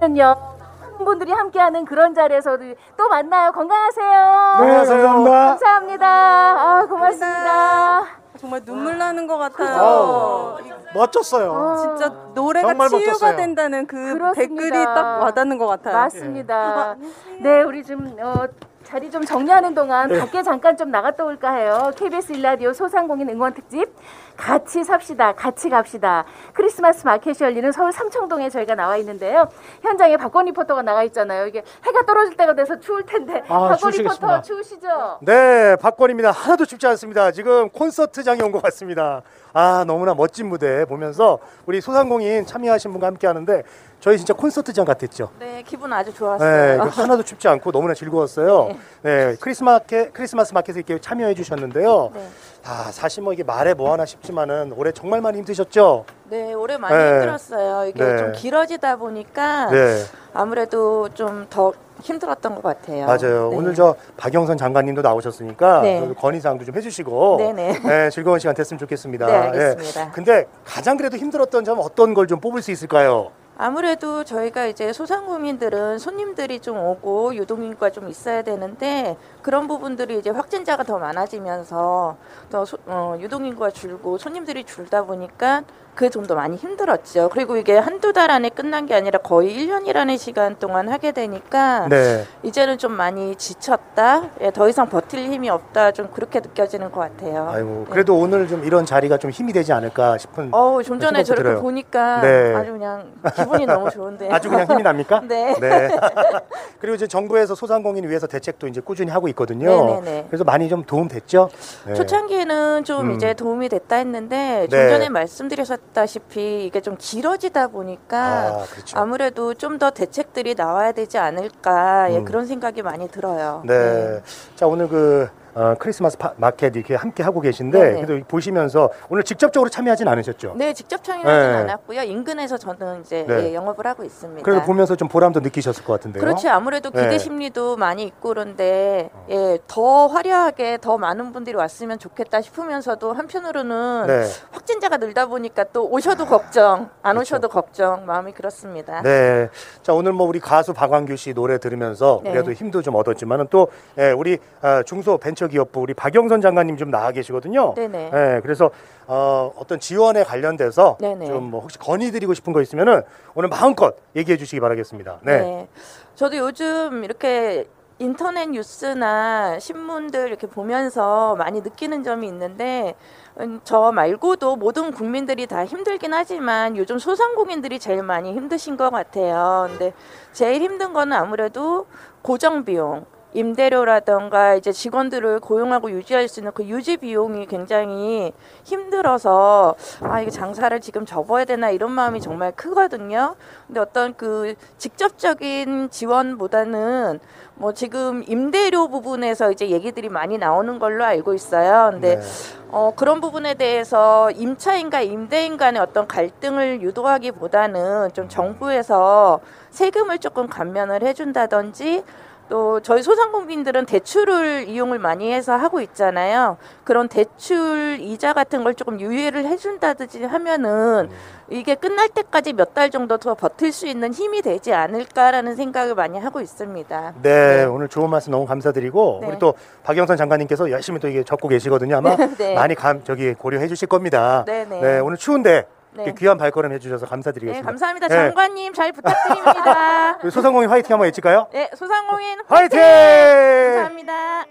많은 분들이 함께하는 그런 자리에서 또 만나요. 건강하세요. 네, 감사합니다. 감사합니다. 아, 고맙습니다. 정말 눈물 나는 것. 같아요. 멋졌어요. 진짜 노래가 정말 치유가 멋졌어요. 된다는 그 그렇습니다. 댓글이 딱 와닿는 것 같아요. 맞습니다. 네, 우리 좀 어, 자리 좀 정리하는 동안 밖에 잠깐 좀 나갔다 올까 해요. KBS 일라디오 소상공인 응원 특집 같이 삽시다, 같이 갑시다. 크리스마스 마켓이 열리는 서울 삼청동에 저희가 나와 있는데요. 현장에 박권 리포터가 나가 있잖아요. 이게 해가 떨어질 때가 돼서 추울 텐데 아, 추우시겠습니다. 리포터 추우시죠? 네, 박권입니다. 하나도 춥지 않습니다. 지금 콘서트장에 온 것 같습니다. 아, 너무나 멋진 무대 보면서 우리 소상공인 참여하신 분과 함께 하는데 저희 진짜 콘서트장 같았죠. 네, 기분 아주 네, 좋았어요. 그 하나도 춥지 않고 너무나 즐거웠어요. 네, 크리스마켓 크리스마스 마켓에 이렇게 참여해 주셨는데요. 네. 아, 사실 뭐 이게 말해 뭐 하나 싶지만은 올해 정말 많이 힘드셨죠? 네, 올해 많이 네. 힘들었어요. 이게 네. 좀 길어지다 보니까 네, 아무래도 좀 더 힘들었던 것 같아요. 맞아요. 네. 오늘 저 박영선 장관님도 나오셨으니까 네. 건의사항도 좀 해주시고 네네. 네, 즐거운 시간 됐으면 좋겠습니다. 네, 알겠습니다. 예. 근데 가장 그래도 힘들었던 점 어떤 걸 좀 뽑을 수 있을까요? 아무래도 저희가 이제 소상공인들은 손님들이 좀 오고 유동인구가 좀 있어야 되는데 그런 부분들이 이제 확진자가 더 많아지면서 더 소- 어, 유동인구가 줄고 손님들이 줄다 보니까 그게 좀 더 많이 힘들었죠. 그리고 이게 한두 달 안에 끝난 게 아니라 거의 1년이라는 시간 동안 하게 되니까 네. 이제는 좀 많이 지쳤다. 예, 더 이상 버틸 힘이 없다. 좀 그렇게 느껴지는 것 같아요. 아이고 그래도 오늘 좀 이런 자리가 좀 힘이 되지 않을까 싶은 어우, 좀 전에 저렇게 들어요. 보니까 네. 아주 그냥 기분이 너무 좋은데. 아주 그냥 힘이 납니까? 네. 그리고 이제 정부에서 소상공인 위해서 대책도 이제 꾸준히 하고 있 거든요. 네네네. 그래서 많이 좀 도움 됐죠? 네. 초창기에는 좀 음. 이제 도움이 됐다 했는데 좀 네. 전에 말씀드렸다시피 이게 좀 길어지다 보니까 아, 그렇죠. 아, 무래도 좀 더 대책들이 나와야 되지 않을까 예, 음. 그런 생각이 많이 들어요. 네. 자 오늘 그 어, 크리스마스 파- 마켓 이렇게 함께 하고 계신데 네네. 그래도 보시면서 오늘 직접적으로 참여하진 않으셨죠? 네, 직접 참여하진 네. 않았고요. 인근에서 저는 이제 네. 예, 영업을 하고 있습니다. 그래도 보면서 좀 보람도 느끼셨을 것 같은데요. 그렇지 아무래도 기대 네. 심리도 많이 있고 그런데 예, 더 화려하게 더 많은 분들이 왔으면 좋겠다 싶으면서도 한편으로는 네. 확진자가 늘다 보니까 또 오셔도 걱정, 안 그렇죠. 오셔도 걱정, 마음이 그렇습니다. 네. 자, 오늘 뭐 우리 가수 박광규 씨 노래 들으면서 네. 그래도 힘도 좀 얻었지만은 또 예, 우리 아, 중소 벤처 기업부 우리 박영선 장관님 좀 나와 계시거든요. 네네. 예, 그래서 어, 어떤 지원에 관련돼서. 좀 뭐 혹시 건의드리고 싶은 거 있으면은 오늘 마음껏 얘기해 주시기 바라겠습니다. 네. 네. 저도 요즘 이렇게 인터넷 뉴스나 신문들 이렇게 보면서 많이 느끼는 점이 있는데 음, 저 말고도 모든 국민들이 다 힘들긴 하지만 요즘 소상공인들이 제일 많이 힘드신 것 같아요. 근데 제일 힘든 거는 아무래도 고정 비용. 임대료라던가 이제 직원들을 고용하고 유지할 수 있는 그 유지 비용이 굉장히 힘들어서 아 이게 장사를 지금 접어야 되나 이런 마음이 정말 크거든요. 근데 어떤 그 직접적인 지원보다는 뭐 지금 임대료 부분에서 이제 얘기들이 많이 나오는 걸로 알고 있어요. 근데 네. 어, 그런 부분에 대해서 임차인과 임대인 간의 어떤 갈등을 유도하기보다는 좀 정부에서 세금을 조금 감면을 해준다든지 또 저희 소상공인들은 대출을 이용을 많이 해서 하고 있잖아요. 그런 대출 이자 같은 걸 조금 유예를 해준다든지 하면은 이게 끝날 때까지 몇 달 정도 더 버틸 수 있는 힘이 되지 않을까라는 생각을 많이 하고 있습니다. 네, 오늘 좋은 말씀 너무 감사드리고 네. 우리 또 박영선 장관님께서 열심히 또 이게 적고 계시거든요. 아마 네. 많이 감 저기 고려해 주실 겁니다. 네 네. 오늘 추운데 네. 귀한 발걸음 해주셔서 네, 감사드리겠습니다. 감사합니다. 네. 장관님 잘 부탁드립니다. 소상공인 화이팅 한번 외칠까요? 네, 소상공인 화이팅! 감사합니다.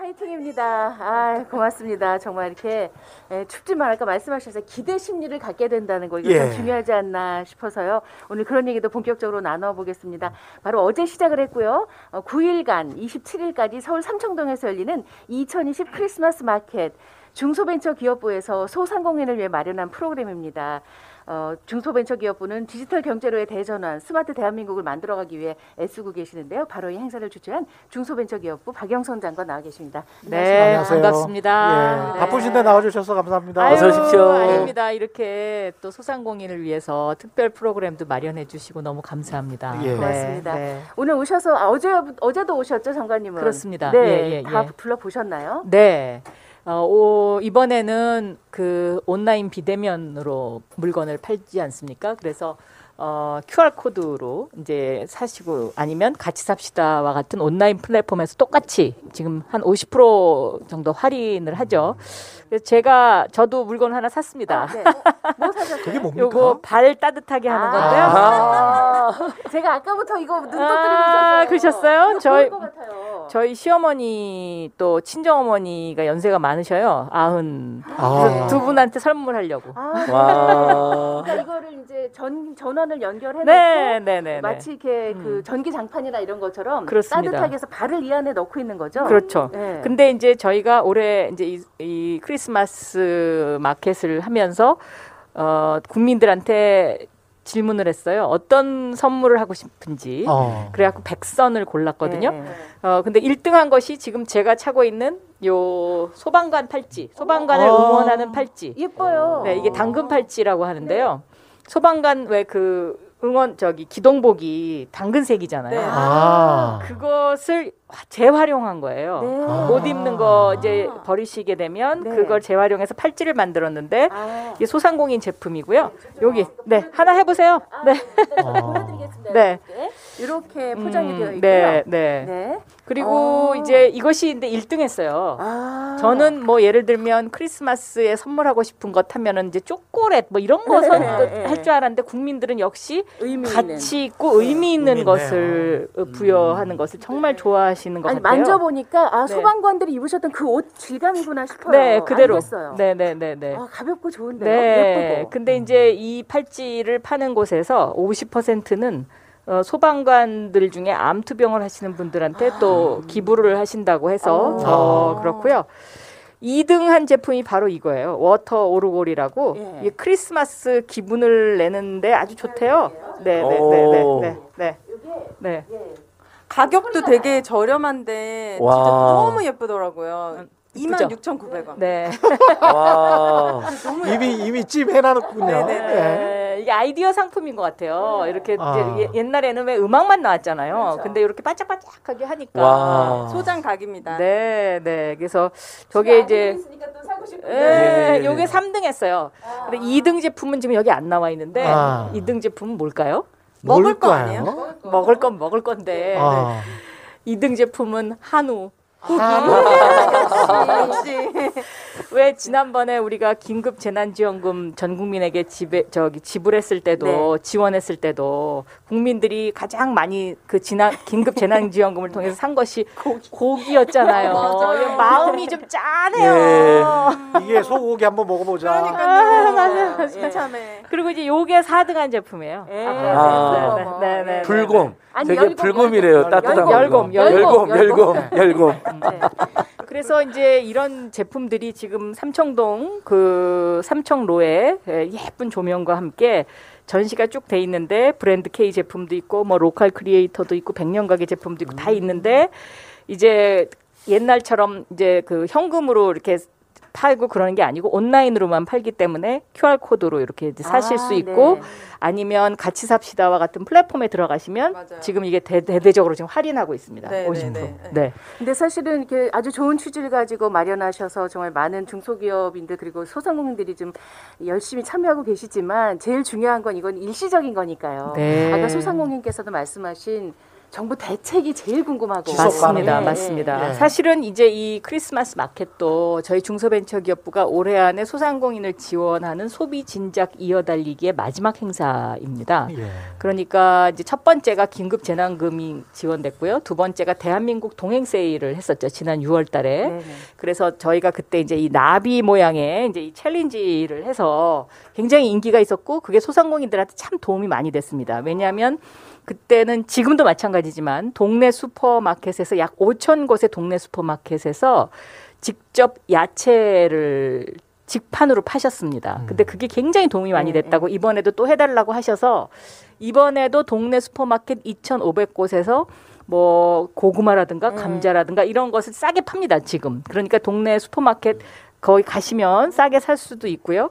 화이팅입니다. 아, 고맙습니다. 정말 이렇게 에, 춥지만 아까 말씀하셔서 기대 심리를 갖게 된다는 거 이거 참 예. 중요하지 않나 싶어서요. 오늘 그런 얘기도 본격적으로 나눠보겠습니다. 바로 어제 시작을 했고요. 어, 9일간 27일까지 서울 삼청동에서 열리는 2020 크리스마스 마켓 중소벤처기업부에서 소상공인을 위해 마련한 프로그램입니다. 어, 중소벤처기업부는 디지털 경제로의 대전환, 스마트 대한민국을 만들어가기 위해 애쓰고 계시는데요. 바로 이 행사를 주최한 중소벤처기업부 박영선 장관 나와 계십니다. 네, 안녕하세요. 반갑습니다. 예, 네. 바쁘신데 나와주셔서 감사합니다. 아유, 어서 오십시오. 아닙니다. 이렇게 또 소상공인을 위해서 특별 프로그램도 마련해 주시고 너무 감사합니다. 예. 고맙습니다. 네. 오늘 오셔서 아, 어제 어제도 오셨죠, 장관님은? 그렇습니다. 네, 예, 예, 다 예. 불러 보셨나요? 네. 어, 오, 이번에는 그 온라인 비대면으로 물건을 팔지 않습니까? 그래서 어, QR 코드로 이제 사시고 아니면 같이 삽시다와 같은 온라인 플랫폼에서 똑같이 지금 한 50% 정도 할인을 하죠. 그래서 제가 저도 물건 하나 샀습니다. 네. 뭐 사셨어요? 그게 뭡니까? 요거 발 따뜻하게 하는 아. 건데요. 아, 제가 아까부터 이거 눈독 들이고 아, 있었어요. 그러셨어요? 이거 저희- 좋을 것 같아요. 저희 시어머니 또 친정어머니가 연세가 많으셔요. 아흔. 아. 그래서 두 분한테 선물하려고. 아, 네. 와. 그러니까 이거를 이제 전 전원을 연결해 놓고 네, 네, 네, 네. 마치 이렇게 그 음. 전기 장판이나 이런 것처럼 그렇습니다. 따뜻하게 해서 발을 이 안에 넣고 있는 거죠. 그렇죠. 네. 근데 이제 저희가 올해 이제 이, 이 크리스마스 마켓을 하면서 어, 국민들한테 질문을 했어요. 어떤 선물을 하고 싶은지. 어. 그래갖고 백선을 골랐거든요. 네. 어, 근데 1등 한 것이 지금 제가 차고 있는 요 소방관 팔찌, 소방관을 어. 응원하는 팔찌. 예뻐요. 네, 이게 당근 팔찌라고 하는데요. 소방관 왜그 응원 저기 기동복이 당근색이잖아요. 네. 아. 그것을 재활용한 거예요. 네. 아. 못 입는 거 이제 버리시게 되면 네. 그걸 재활용해서 팔찌를 만들었는데 아, 이게 소상공인 제품이고요. 여기 네 하나 해보세요. 네, 네. 어. 보여드리겠습니다. 네. 이렇게 포장이 음, 되어 있고요. 네, 네. 네. 그리고 어. 이제 이것이 근데 1등했어요. 아. 저는 뭐 예를 들면 크리스마스에 선물하고 싶은 것 하면은 이제 초콜릿 뭐 이런 거 네, 선 네. 할줄 알았는데 국민들은 역시 의미 있는. 가치 있고 의미 있는 의미 있네요. 것을 부여하는 것을 정말 좋아하시는 것 아니 같아요. 만져보니까 아 네. 소방관들이 입으셨던 그 옷 질감이구나 싶어요. 네, 그대로. 알겠어요. 네, 네, 네, 네. 아, 가볍고 좋은데요. 네. 예쁘고. 근데 이제 이 팔찌를 파는 곳에서 50%는 어, 소방관들 중에 암투병을 하시는 분들한테 또 기부를 하신다고 해서 아. 어, 그렇고요. 2등 한 제품이 바로 이거예요. water 오르골이라고 예. 이게 크리스마스 기분을 내는데 아주 좋대요. 네, 네, 네, 오. 네, 네, 네. 네. 가격도 되게 저렴한데 와. 진짜 너무 예쁘더라고요. 이쁘죠? 26,900원. 네. 와. 이미 이미 찜 해놔놓군요. 네, 네, 네. 네, 이게 아이디어 상품인 것 같아요. 이렇게 아. 이제 예- 옛날에는 왜 음악만 나왔잖아요. 그렇죠. 근데 이렇게 반짝반짝하게 하니까. 와. 소장 각입니다. 네, 네. 그래서 저게 이제 예, 예. 요게 3등 했어요. 근데 2등 제품은 지금 여기 안 나와 있는데 아. 2등 제품은 뭘까요? 먹을 거 뭘까요? 아니에요? 먹을 건 먹을 건데 아. 2등 제품은 한우. 역시 왜 지난번에 우리가 긴급 재난지원금 전 국민에게 지배 저기 지불했을 때도 지원했을 때도 국민들이 가장 많이 그 지난 긴급 재난지원금을 통해서 산 것이 고기 였잖아요. 맞아요. 마음이 좀 짠해요. 이게 소고기 한번 먹어보자. 아, 그러니까요. 맞아요, 맞아요. 참참해. 그리고 이제 요게 4등한 제품이에요. 예. 아. 네, 네, 네, 네. 불곰. 아니, 되게 열곰, 불곰이래요. 열곰, 따뜻한 열곰. 열곰, 열곰, 열곰, 열곰. 네. 그래서 이제 이런 제품들이 지금 삼청동 그 삼청로에 예쁜 조명과 함께 전시가 쭉 돼 있는데 브랜드 K 제품도 있고 뭐 로컬 크리에이터도 있고 백년 가게 제품도 있고 다 있는데 이제 옛날처럼 이제 그 현금으로 이렇게 팔고 그러는 게 아니고 온라인으로만 팔기 때문에 QR 코드로 이렇게 이제 사실 아, 수 있고 네. 아니면 같이 삽시다와 같은 플랫폼에 들어가시면 맞아요. 지금 이게 대, 대대적으로 지금 할인하고 있습니다. 네, 50%. 네, 네. 네. 근데 사실은 이렇게 아주 좋은 취지를 가지고 마련하셔서 정말 많은 중소기업인들 그리고 소상공인들이 좀 열심히 참여하고 계시지만 제일 중요한 건 이건 일시적인 거니까요. 네. 아까 소상공인께서도 말씀하신 정부 대책이 제일 궁금하고 맞습니다, 가능해. 맞습니다. 예. 사실은 이제 이 크리스마스 마켓도 저희 중소벤처기업부가 올해 안에 소상공인을 지원하는 소비 진작 이어달리기의 마지막 행사입니다. 예. 그러니까 이제 첫 번째가 긴급 재난금이 지원됐고요. 두 번째가 대한민국 동행 세일을 했었죠. 지난 6월달에. 네네. 그래서 저희가 그때 이제 이 나비 모양의 이제 이 챌린지를 해서 굉장히 인기가 있었고 그게 소상공인들한테 참 도움이 많이 됐습니다. 왜냐하면 그때는 지금도 마찬가지지만 동네 슈퍼마켓에서 약 5천 곳의 동네 슈퍼마켓에서 직접 야채를 직판으로 파셨습니다. 근데 그게 굉장히 도움이 많이 됐다고 이번에도 또 해달라고 하셔서 이번에도 동네 슈퍼마켓 2,500곳에서 뭐 고구마라든가 감자라든가 이런 것을 싸게 팝니다 지금. 그러니까 동네 슈퍼마켓 거기 가시면 싸게 살 수도 있고요.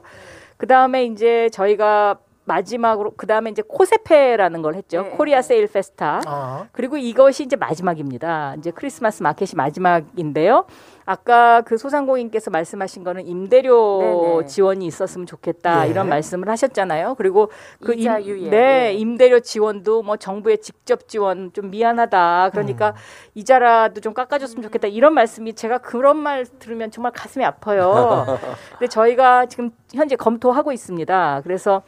그 다음에 이제 저희가 마지막으로 그 다음에 이제 코세페라는 걸 했죠. 네. 코리아 세일 페스타. 아, 그리고 이것이 이제 마지막입니다. 이제 크리스마스 마켓이 마지막인데요. 아까 그 소상공인께서 말씀하신 거는 임대료 네네. 지원이 있었으면 좋겠다 예. 이런 말씀을 하셨잖아요. 그리고 그 임. 네, 예. 임대료 지원도 뭐 정부의 직접 지원 좀 미안하다. 그러니까 이자라도 좀 깎아줬으면 좋겠다. 이런 말씀이 제가 그런 말 들으면 정말 가슴이 아파요. 근데 저희가 지금 현재 검토하고 있습니다. 그래서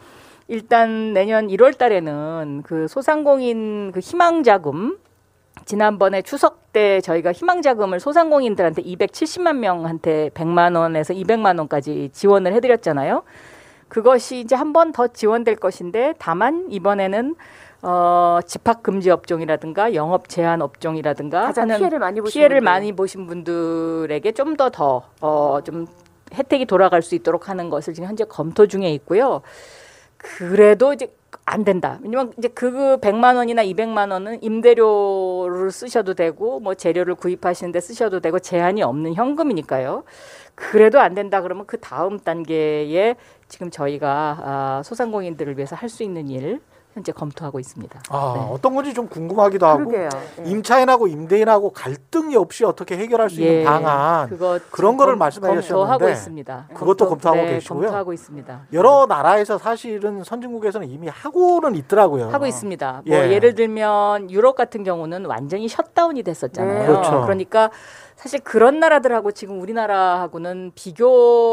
일단 내년 1월 달에는 그 소상공인 그 희망 자금 지난번에 추석 때 저희가 희망 자금을 소상공인들한테 270만 명한테 100만 원에서 200만 원까지 지원을 해 드렸잖아요. 그것이 이제 한 번 더 지원될 것인데 다만 이번에는 어 집합 금지 업종이라든가 영업 제한 업종이라든가 가장 피해를 많이 보신 피해를 분들. 많이 보신 분들에게 좀 더 더어좀 혜택이 돌아갈 수 있도록 하는 것을 지금 현재 검토 중에 있고요. 그래도 이제 안 된다. 왜냐면 이제 그 100만 원이나 200만 원은 임대료를 쓰셔도 되고 뭐 재료를 구입하시는데 쓰셔도 되고 제한이 없는 현금이니까요. 그래도 안 된다 그러면 그 다음 단계에 지금 저희가 아, 소상공인들을 위해서 할 수 있는 일 현재 검토하고 있습니다. 아, 네. 어떤 건지 좀 궁금하기도 하고 그러게요. 예. 임차인하고 임대인하고 갈등이 없이 어떻게 해결할 수 있는 예, 방안 그런 거를 검- 말씀해 주셨는데 있습니다. 그것도 검토 하고 네, 계시고요. 검토하고 있습니다. 여러 나라에서 사실은 선진국에서는 이미 하고는 있더라고요. 하고 있습니다. 예. 뭐 예 를 들면 유럽 같은 경우는 완전히 셧다운이 됐었잖아요. 네. 그렇죠. 러니까 사실 그런 나라들하고 지금 우리나라하고는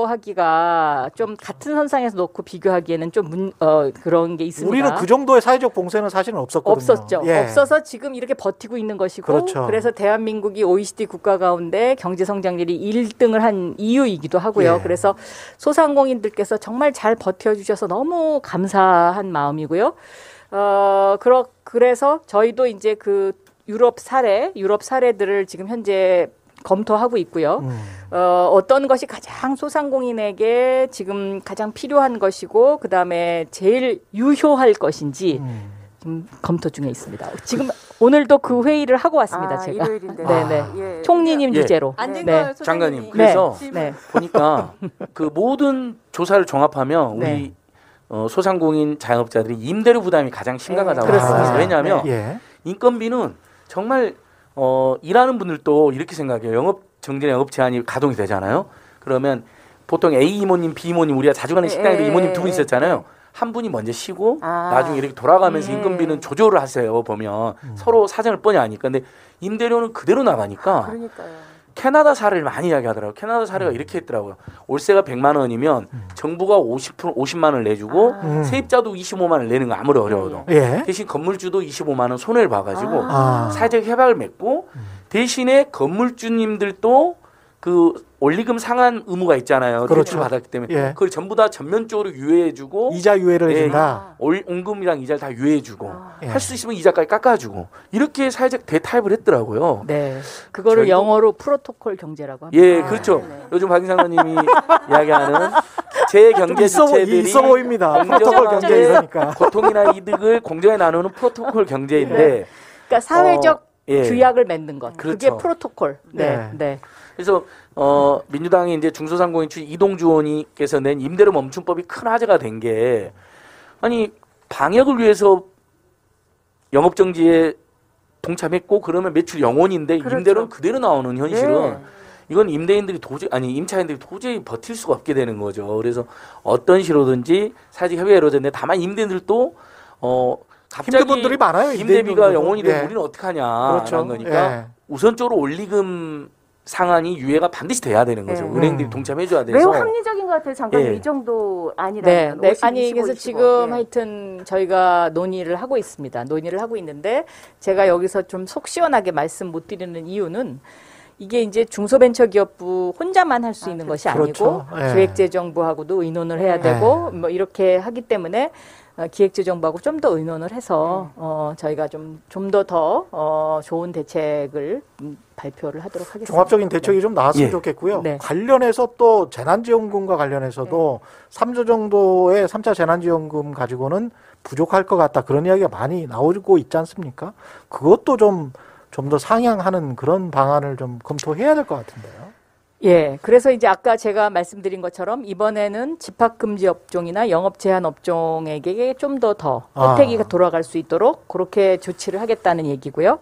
비교하기가 좀 같은 선상에서 놓고 비교하기에는 좀 문, 어, 그런 게 있습니다. 우리는 그 정도 의 사회적 봉쇄는 사실은 없었거든요. 없었죠. 예. 없어서 지금 이렇게 버티고 있는 것이고 그렇죠. 래서 대한민국이 OECD 국가 가운데 경제 성장률이 1등을 한 이유이기도 하고요. 예. 그래서 소상공인들께서 정말 잘 버텨 주셔서 너무 감사한 마음이고요. 어, 그러, 그래서 저희도 이제 그 유럽 사례, 유럽 사례들을 지금 현재 검토하고 있고요. 음. 어, 어떤 것이 가장 소상공인에게 지금 가장 필요한 것이고 그 다음에 제일 유효할 것인지 음. 지금 검토 중에 있습니다. 지금 오늘도 그 회의를 하고 왔습니다. 아, 제가 일요일인데. 네네. 예. 총리님 예. 주제로. 앉은 네. 걸 소장님이 장관님, 그래서 네. 보니까 그 모든 조사를 종합하면 우리 네. 어, 소상공인 자영업자들이 임대료 부담이 가장 심각하다고 네, 그렇습니다. 왜냐하면 예. 인건비는 정말 어, 일하는 분들도 이렇게 생각해요. 영업 정지나 영업 제한이 가동이 되잖아요. 그러면 보통 A 이모님, B 이모님 우리가 자주 가는 예, 식당에도 예, 이모님 예, 두분 예. 있었잖아요. 한 분이 먼저 쉬고 아. 나중에 이렇게 돌아가면서 예. 인건비는 조절을 하세요. 보면 서로 사정을 뻔히 아니까. 근데 임대료는 그대로 나가니까 그러니까요. 캐나다 사례를 많이 이야기하더라고요. 캐나다 사례가 이렇게 했더라고요. 월세가 100만 원이면 정부가 50% 50만 원을 내주고 음. 세입자도 25만 원을 내는 거 아무리 어려워도 예. 대신 건물주도 25만 원 손해를 봐가지고 아. 사회적 협약을 맺고 대신에 건물주님들도 그 원리금 상한 의무가 있잖아요. 그렇죠. 대출 받았기 때문에 예. 그걸 전부 다 전면적으로 유예해주고 이자 유예를 예. 해준다. 올- 온금이랑 이자를 다 유예해주고 예. 할수 있으면 이자까지 깎아주고 이렇게 사회적 대타협을 했더라고요. 네. 그거를 저희도- 영어로 프로토콜 경제라고 합니다. 예, 그렇죠. 요즘 박인상님이 이야기하는 제좀 경제 주체들이 있어 보입니다. 프로토콜 경제 이러니까. 고통이나 이득을 공정에 나누는 프로토콜 경제인데 그러니까 사회적 어, 예. 규약을 맺는 것. 그게 그렇죠. 프로토콜. 네. 네. 네. 그래서 어 민주당이 이제 중소상공인 추 이동주 의원님께서 낸 임대료 멈춤법이 큰 화제가 된 게 아니 방역을 위해서 영업 정지에 동참했고 그러면 매출 영원인데 그렇죠. 임대료는 그대로 나오는 현실은 네. 이건 임대인들이 도저히 아니 임차인들이 도저히 버틸 수가 없게 되는 거죠. 그래서 어떤 식으로든지 사직 협의가 이루어졌는데 다만 임대인들도 어 갑자기 힘든 분들이 많아요. 임대비가. 영원이 되면 예. 우리는 어떡하냐 그렇죠. 라는 거니까 예. 우선적으로 올리금 상한이 유예가 반드시 돼야 되는 거죠. 네. 은행들이 음. 동참해줘야 돼서 매우 합리적인 것 같아요. 장관님 예. 이 정도 아니라면. 네, 네. 50, 아니 25, 그래서 25. 지금 예. 하여튼 저희가 논의를 하고 있습니다. 논의를 하고 있는데 제가 여기서 좀 속 시원하게 말씀 못 드리는 이유는 이게 이제 중소벤처기업부 혼자만 할 수 있는 것이 아니고 그렇죠. 예. 기획재정부하고도 의논을 해야 네. 되고 뭐 이렇게 하기 때문에 어, 기획재정부하고 좀 더 의논을 해서 어, 저희가 좀 좀 더 더 어, 좋은 대책을 음, 발표를 하도록 하겠습니다. 종합적인 대책이 좀 나왔으면 예. 좋겠고요. 네. 관련해서 또 재난지원금과 관련해서도 삼 3조 정도의 3차 재난지원금 가지고는 부족할 것 같다. 그런 이야기가 많이 나오고 있지 않습니까? 그것도 좀, 좀 더 상향하는 그런 방안을 좀 검토해야 될 것 같은데요. 예, 그래서 이제 아까 제가 말씀드린 것처럼 이번에는 집합금지 업종이나 영업 제한 업종에게 좀 더더 아. 혜택이 돌아갈 수 있도록 그렇게 조치를 하겠다는 얘기고요.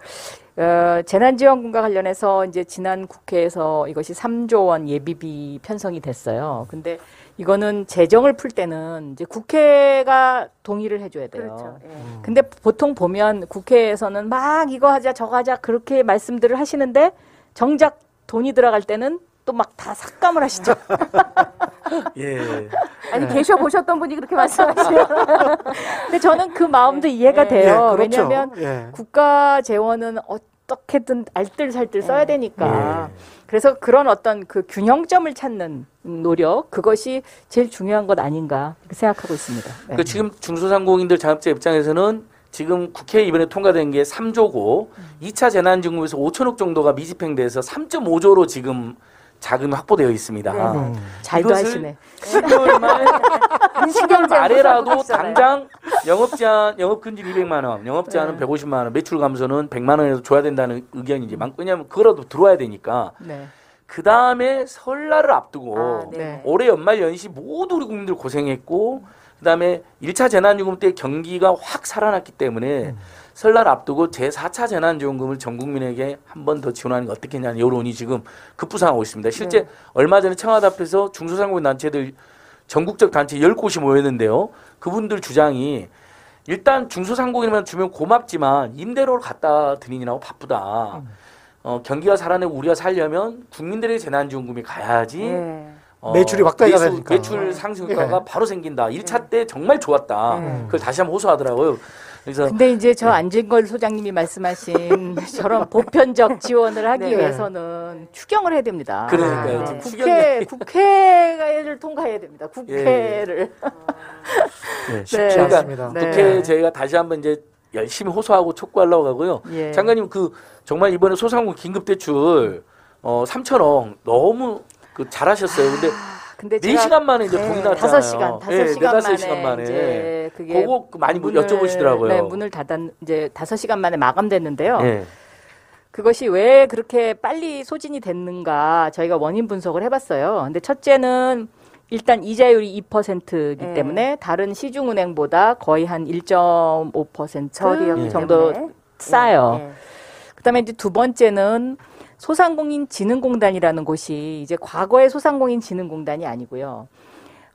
어, 재난지원금과 관련해서 이제 지난 국회에서 이것이 3조 원 예비비 편성이 됐어요. 근데 이거는 재정을 풀 때는 이제 국회가 동의를 해줘야 돼요. 그렇죠. 예. 근데 보통 보면 국회에서는 막 이거 하자 저거 하자 그렇게 말씀들을 하시는데 정작 돈이 들어갈 때는 또 막 다 삭감을 하시죠. 예. 아니 계셔 보셨던 분이 그렇게 말씀하시면 근데 저는 그 마음도 이해가 네. 돼요. 예, 그렇죠. 왜냐하면 예. 국가 재원은 어떻게든 알뜰살뜰 써야 되니까. 예. 그래서 그런 어떤 그 균형점을 찾는 노력 그것이 제일 중요한 것 아닌가 생각하고 있습니다. 네. 그 지금 중소상공인들 자업자 입장에서는 지금 국회 이번에 통과된 게 3조고 2차 재난지원금에서 5천억 정도가 미집행돼서 3.5조로 지금 자금이 확보되어 있습니다. 네. 음. 잘도 이것을 하시네. 12월 말 12월 말에라도. 당장 영업 제한 영업 금지 200만 원, 영업 제한은 네. 150만 원, 매출 감소는 100만 원에서 줘야 된다는 의견이 이제 많고 왜냐하면 그거라도 들어와야 되니까 네. 그 다음에 설날을 앞두고 아, 네. 네. 올해 연말 연시 모두 우리 국민들 고생했고 그 다음에 1차 재난지원금 때 경기가 확 살아났기 때문에 설날 앞두고 제4차 재난지원금을 전 국민에게 한 번 더 지원하는 게 어떻겠냐는 여론이 지금 급부상하고 있습니다. 실제 네. 얼마 전에 청와대 앞에서 중소상공인 단체들 전국적 단체 10곳이 모였는데요. 그분들 주장이 일단 중소상공인만 주면 고맙지만 임대료를 갖다 드리느라고 바쁘다. 어, 경기가 살아내고 우리가 살려면 국민들의 재난지원금이 가야지 예. 어, 매출이 확대가 매수- 되니까. 매출 상승 효과가 예. 바로 생긴다. 1차 때 정말 좋았다. 네. 그걸 다시 한번 호소하더라고요. 그래서 근데 이제 저 안진걸 소장님이 말씀하신 저런 보편적 지원을 하기 네. 위해서는 추경을 해야 됩니다. 그러니까요. 아, 지금 국회 국회를 통과해야 됩니다. 국회를 예, 쉽지 네. 않습니다. 네. 국회 저희가 다시 한번 이제 열심히 호소하고 촉구하려고 하고요. 예. 장관님 그 정말 이번에 소상공 긴급 대출 어 3천억 너무 그 잘하셨어요. 근데 근데 네 시간 만에 이제 네, 돈이 나왔잖아요. 다섯 시간, 다섯 예, 시간 네다섯 만에 시간 만에. 이제 그게 그거 많이 여쭤보시더라고요. 네, 문을 닫았 이제 다섯 시간 만에 마감됐는데요. 예. 그것이 왜 그렇게 빨리 소진이 됐는가 저희가 원인 분석을 해 봤어요. 근데 첫째는 일단 이자율이 2%이기 네. 때문에 다른 시중은행보다 거의 한 1.5% 저리였기 정도 때문에. 싸요. 예. 그다음에 이제 두 번째는 소상공인 진흥공단이라는 곳이 이제 과거의 소상공인 진흥공단이 아니고요.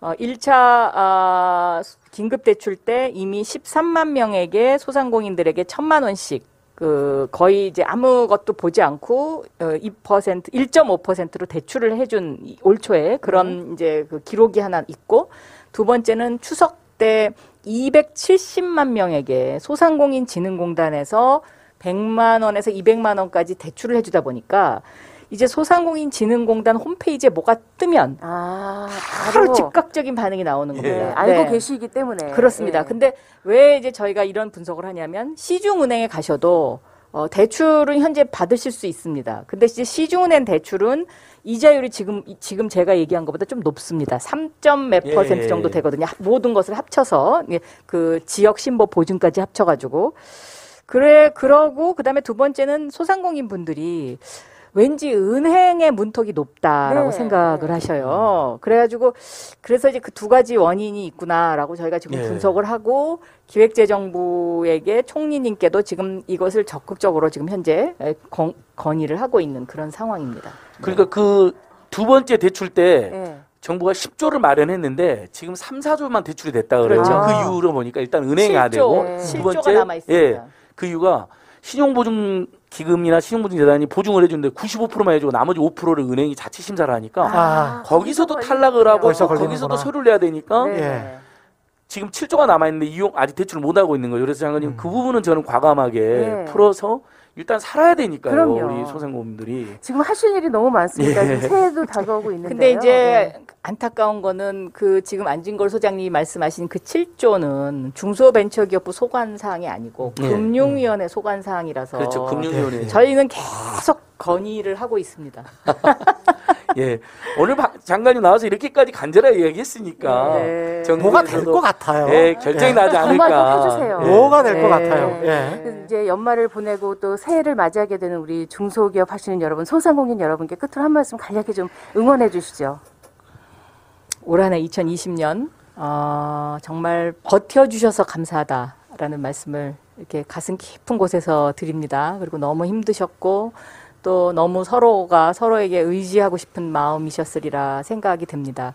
어, 1차 아, 긴급 대출 때 이미 13만 명에게 소상공인들에게 천만 원씩 그 거의 이제 아무것도 보지 않고 어, 2% 1.5%로 대출을 해준 이- 올 초에 그런 이제 그 기록이 하나 있고 두 번째는 추석 때 270만 명에게 소상공인 진흥공단에서 100만 원에서 200만 원까지 대출을 해주다 보니까 이제 소상공인 진흥공단 홈페이지에 뭐가 뜨면 아, 바로 바로 즉각적인 반응이 나오는 예. 네, 겁니다. 알고 네. 계시기 때문에. 그렇습니다. 예. 근데 왜 이제 저희가 이런 분석을 하냐면 시중은행에 가셔도 어, 대출은 현재 받으실 수 있습니다. 근데 이제 시중은행 대출은 이자율이 지금 지금 제가 얘기한 것보다 좀 높습니다. 3점 몇 예. 퍼센트 정도 되거든요. 모든 것을 합쳐서 예, 그 지역 신보 보증까지 합쳐가지고 그래 그러고 그다음에 두 번째는 소상공인 분들이 왠지 은행의 문턱이 높다라고 네, 생각을 네. 하셔요. 그래가지고 그래서 이제 그 두 가지 원인이 있구나라고 저희가 지금 예. 분석을 하고 기획재정부에게 총리님께도 지금 이것을 적극적으로 지금 현재 건, 건의를 하고 있는 그런 상황입니다. 그러니까 그두 번째 대출 때 예. 정부가 10조를 마련했는데 지금 3, 4조만 대출이 됐다 그래요. 그렇죠. 그 이유로 보니까 일단 은행이 안 7조, 되고 네. 두 7조가 번째 남아 있습니다. 예. 그 이유가 신용보증 기금이나 신용보증재단이 보증을 해주는데 95%만 해주고 나머지 5%를 은행이 자체 심사를 하니까 아, 거기서도 거기서 탈락을 하고 걸리는구나. 거기서도 서류를 내야 되니까 네. 예. 지금 7조가 남아 있는데 이용 아직 대출을 못 하고 있는 거예요. 그래서 장관님 음. 그 부분은 저는 과감하게 네. 풀어서 일단 살아야 되니까요. 그럼요. 우리 소상공인들이 지금 하실 일이 너무 많습니다. 예. 지금 새해도 다가오고 있는데. 근데 이제 안타까운 거는 그 지금 안진걸 소장님이 말씀하신 그 7조는 중소벤처기업부 소관 사항이 아니고 예. 금융위원회 소관 사항이라서 그렇죠. 금융위원회. 저희는 계속 건의를 하고 있습니다. 예. 오늘 박- 장관님 나와서 이렇게까지 간절하게 이야기했으니까 네. 뭐가 될 것 같아요. 예, 결정이 예. 나지 않을까. 해주세요. 예. 뭐가 될것 네. 같아요. 예. 그 이제 연말을 보내고 또 새해를 맞이하게 되는 우리 중소기업 하시는 여러분, 소상공인 여러분께 끝으로 한 말씀 간략히 좀 응원해 주시죠. 올 한 해 2020년 어, 정말 버텨주셔서 감사하다라는 말씀을 이렇게 가슴 깊은 곳에서 드립니다. 그리고 너무 힘드셨고 또 너무 서로가 서로에게 의지하고 싶은 마음이셨으리라 생각이 됩니다.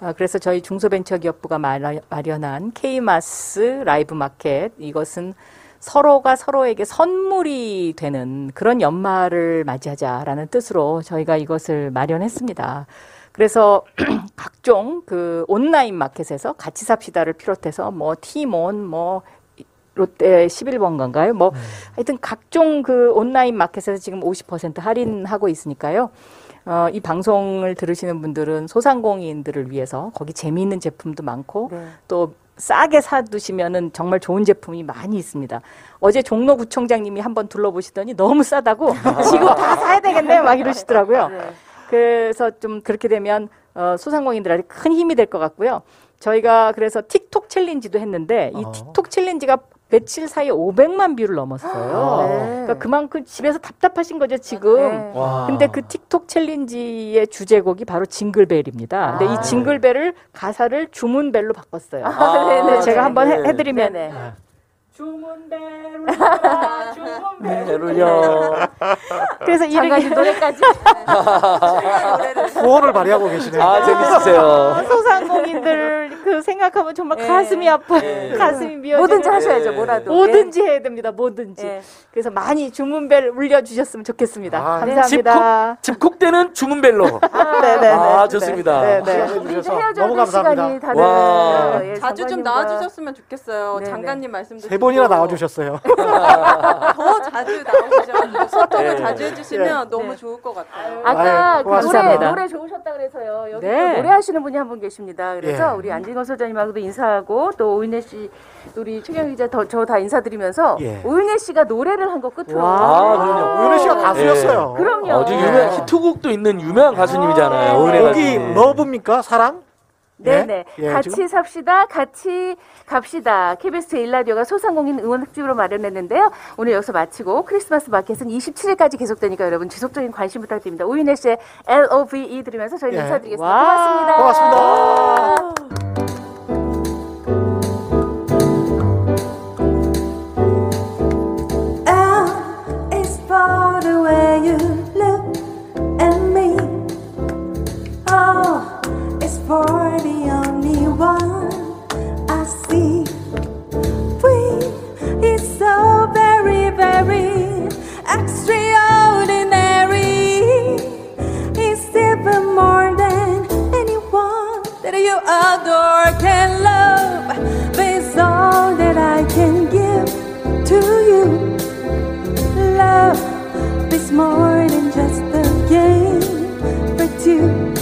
아, 그래서 저희 중소벤처기업부가 마련- 마련한 K마스 라이브 마켓 이것은 서로가 서로에게 선물이 되는 그런 연말을 맞이하자라는 뜻으로 저희가 이것을 마련했습니다. 그래서 각종 그 온라인 마켓에서 같이 삽시다를 비롯해서 뭐 티몬 뭐 롯데 11번가인가요? 뭐 하여튼 각종 그 온라인 마켓에서 지금 50% 할인하고 있으니까요. 어, 이 방송을 들으시는 분들은 소상공인들을 위해서 거기 재미있는 제품도 많고 네. 또 싸게 사두시면은 정말 좋은 제품이 많이 있습니다. 어제 종로구청장님이 한번 둘러보시더니 너무 싸다고 지금 다 사야 되겠네 막 이러시더라고요. 네. 그래서 좀 그렇게 되면 어, 소상공인들한테 큰 힘이 될 것 같고요. 저희가 그래서 틱톡 챌린지도 했는데 이 어. 틱톡 챌린지가 며칠 사이에 500만 뷰를 넘었어요. 네. 그러니까 그만큼 집에서 답답하신 거죠 지금. 네. 와. 근데 그 틱톡 챌린지의 주제곡이 바로 징글벨입니다. 근데 아. 이 징글벨을 가사를 주문벨로 바꿨어요. 아, 네네. 그래서 제가 한번 해, 네. 해드리면 네네. 주문벨 울려라 주문벨 배를요. 그래서 이 장관님 노래까지. 후원을 발휘하고 계시네요. 아, 재밌으세요. 소상공인들 그 생각하면 정말 네. 가슴이 아파 네. 가슴이 미어져 뭐든지 하셔야죠, 네. 뭐라도. 뭐든지 해야 됩니다 뭐든지 네. 그래서 많이 주문벨 울려주셨으면 좋겠습니다 아, 네. 감사합니다 집콕되는 주문벨로. 네네네 아, 좋습니다. 네, 네. 시간을 우리 이제 주셔서 헤어져야 시간이 감사합니다. 다들 와. 예, 자주 좀 장관님과 나와주셨으면 좋겠어요. 네네. 장관님 말씀도 세 번이나 나와주셨어요. 더 자주 나오셔가지고 소통을 네. 자주 해주시면 너무 네. 좋을 것 같아요. 아까 아유, 그 노래. 노래 좋으셨다 그래서요. 여기 네. 또 노래하시는 분이 한 분 계십니다. 그래서 예. 우리 안진건 소장님하고도 인사하고 또 오윤혜 씨, 우리 최경 기자 저 다 인사드리면서 예. 오윤혜 씨가 노래를 한곡 끝으로. 와. 아, 그럼요. 우윤혜 씨가 가수였어요. 그럼요. 아주 유명 히트곡도 있는 유명한 가수님이잖아요. 네. 오은혜 여기. 러브입니까? 사랑? 네네. 예? 같이 지금? 삽시다, 같이 갑시다. KBS 제1라디오가 소상공인 응원 특집으로 마련했는데요. 오늘 여기서 마치고 크리스마스 마켓은 27일까지 계속되니까 여러분 지속적인 관심 부탁드립니다. 오인혜 씨의 LOVE 들으면서 저희 예. 인사드리겠습니다. 고맙습니다. 고맙습니다. for extraordinary. He's even more than anyone that you adore can love. But it's all that I can give to you. Love is more than just a game for two.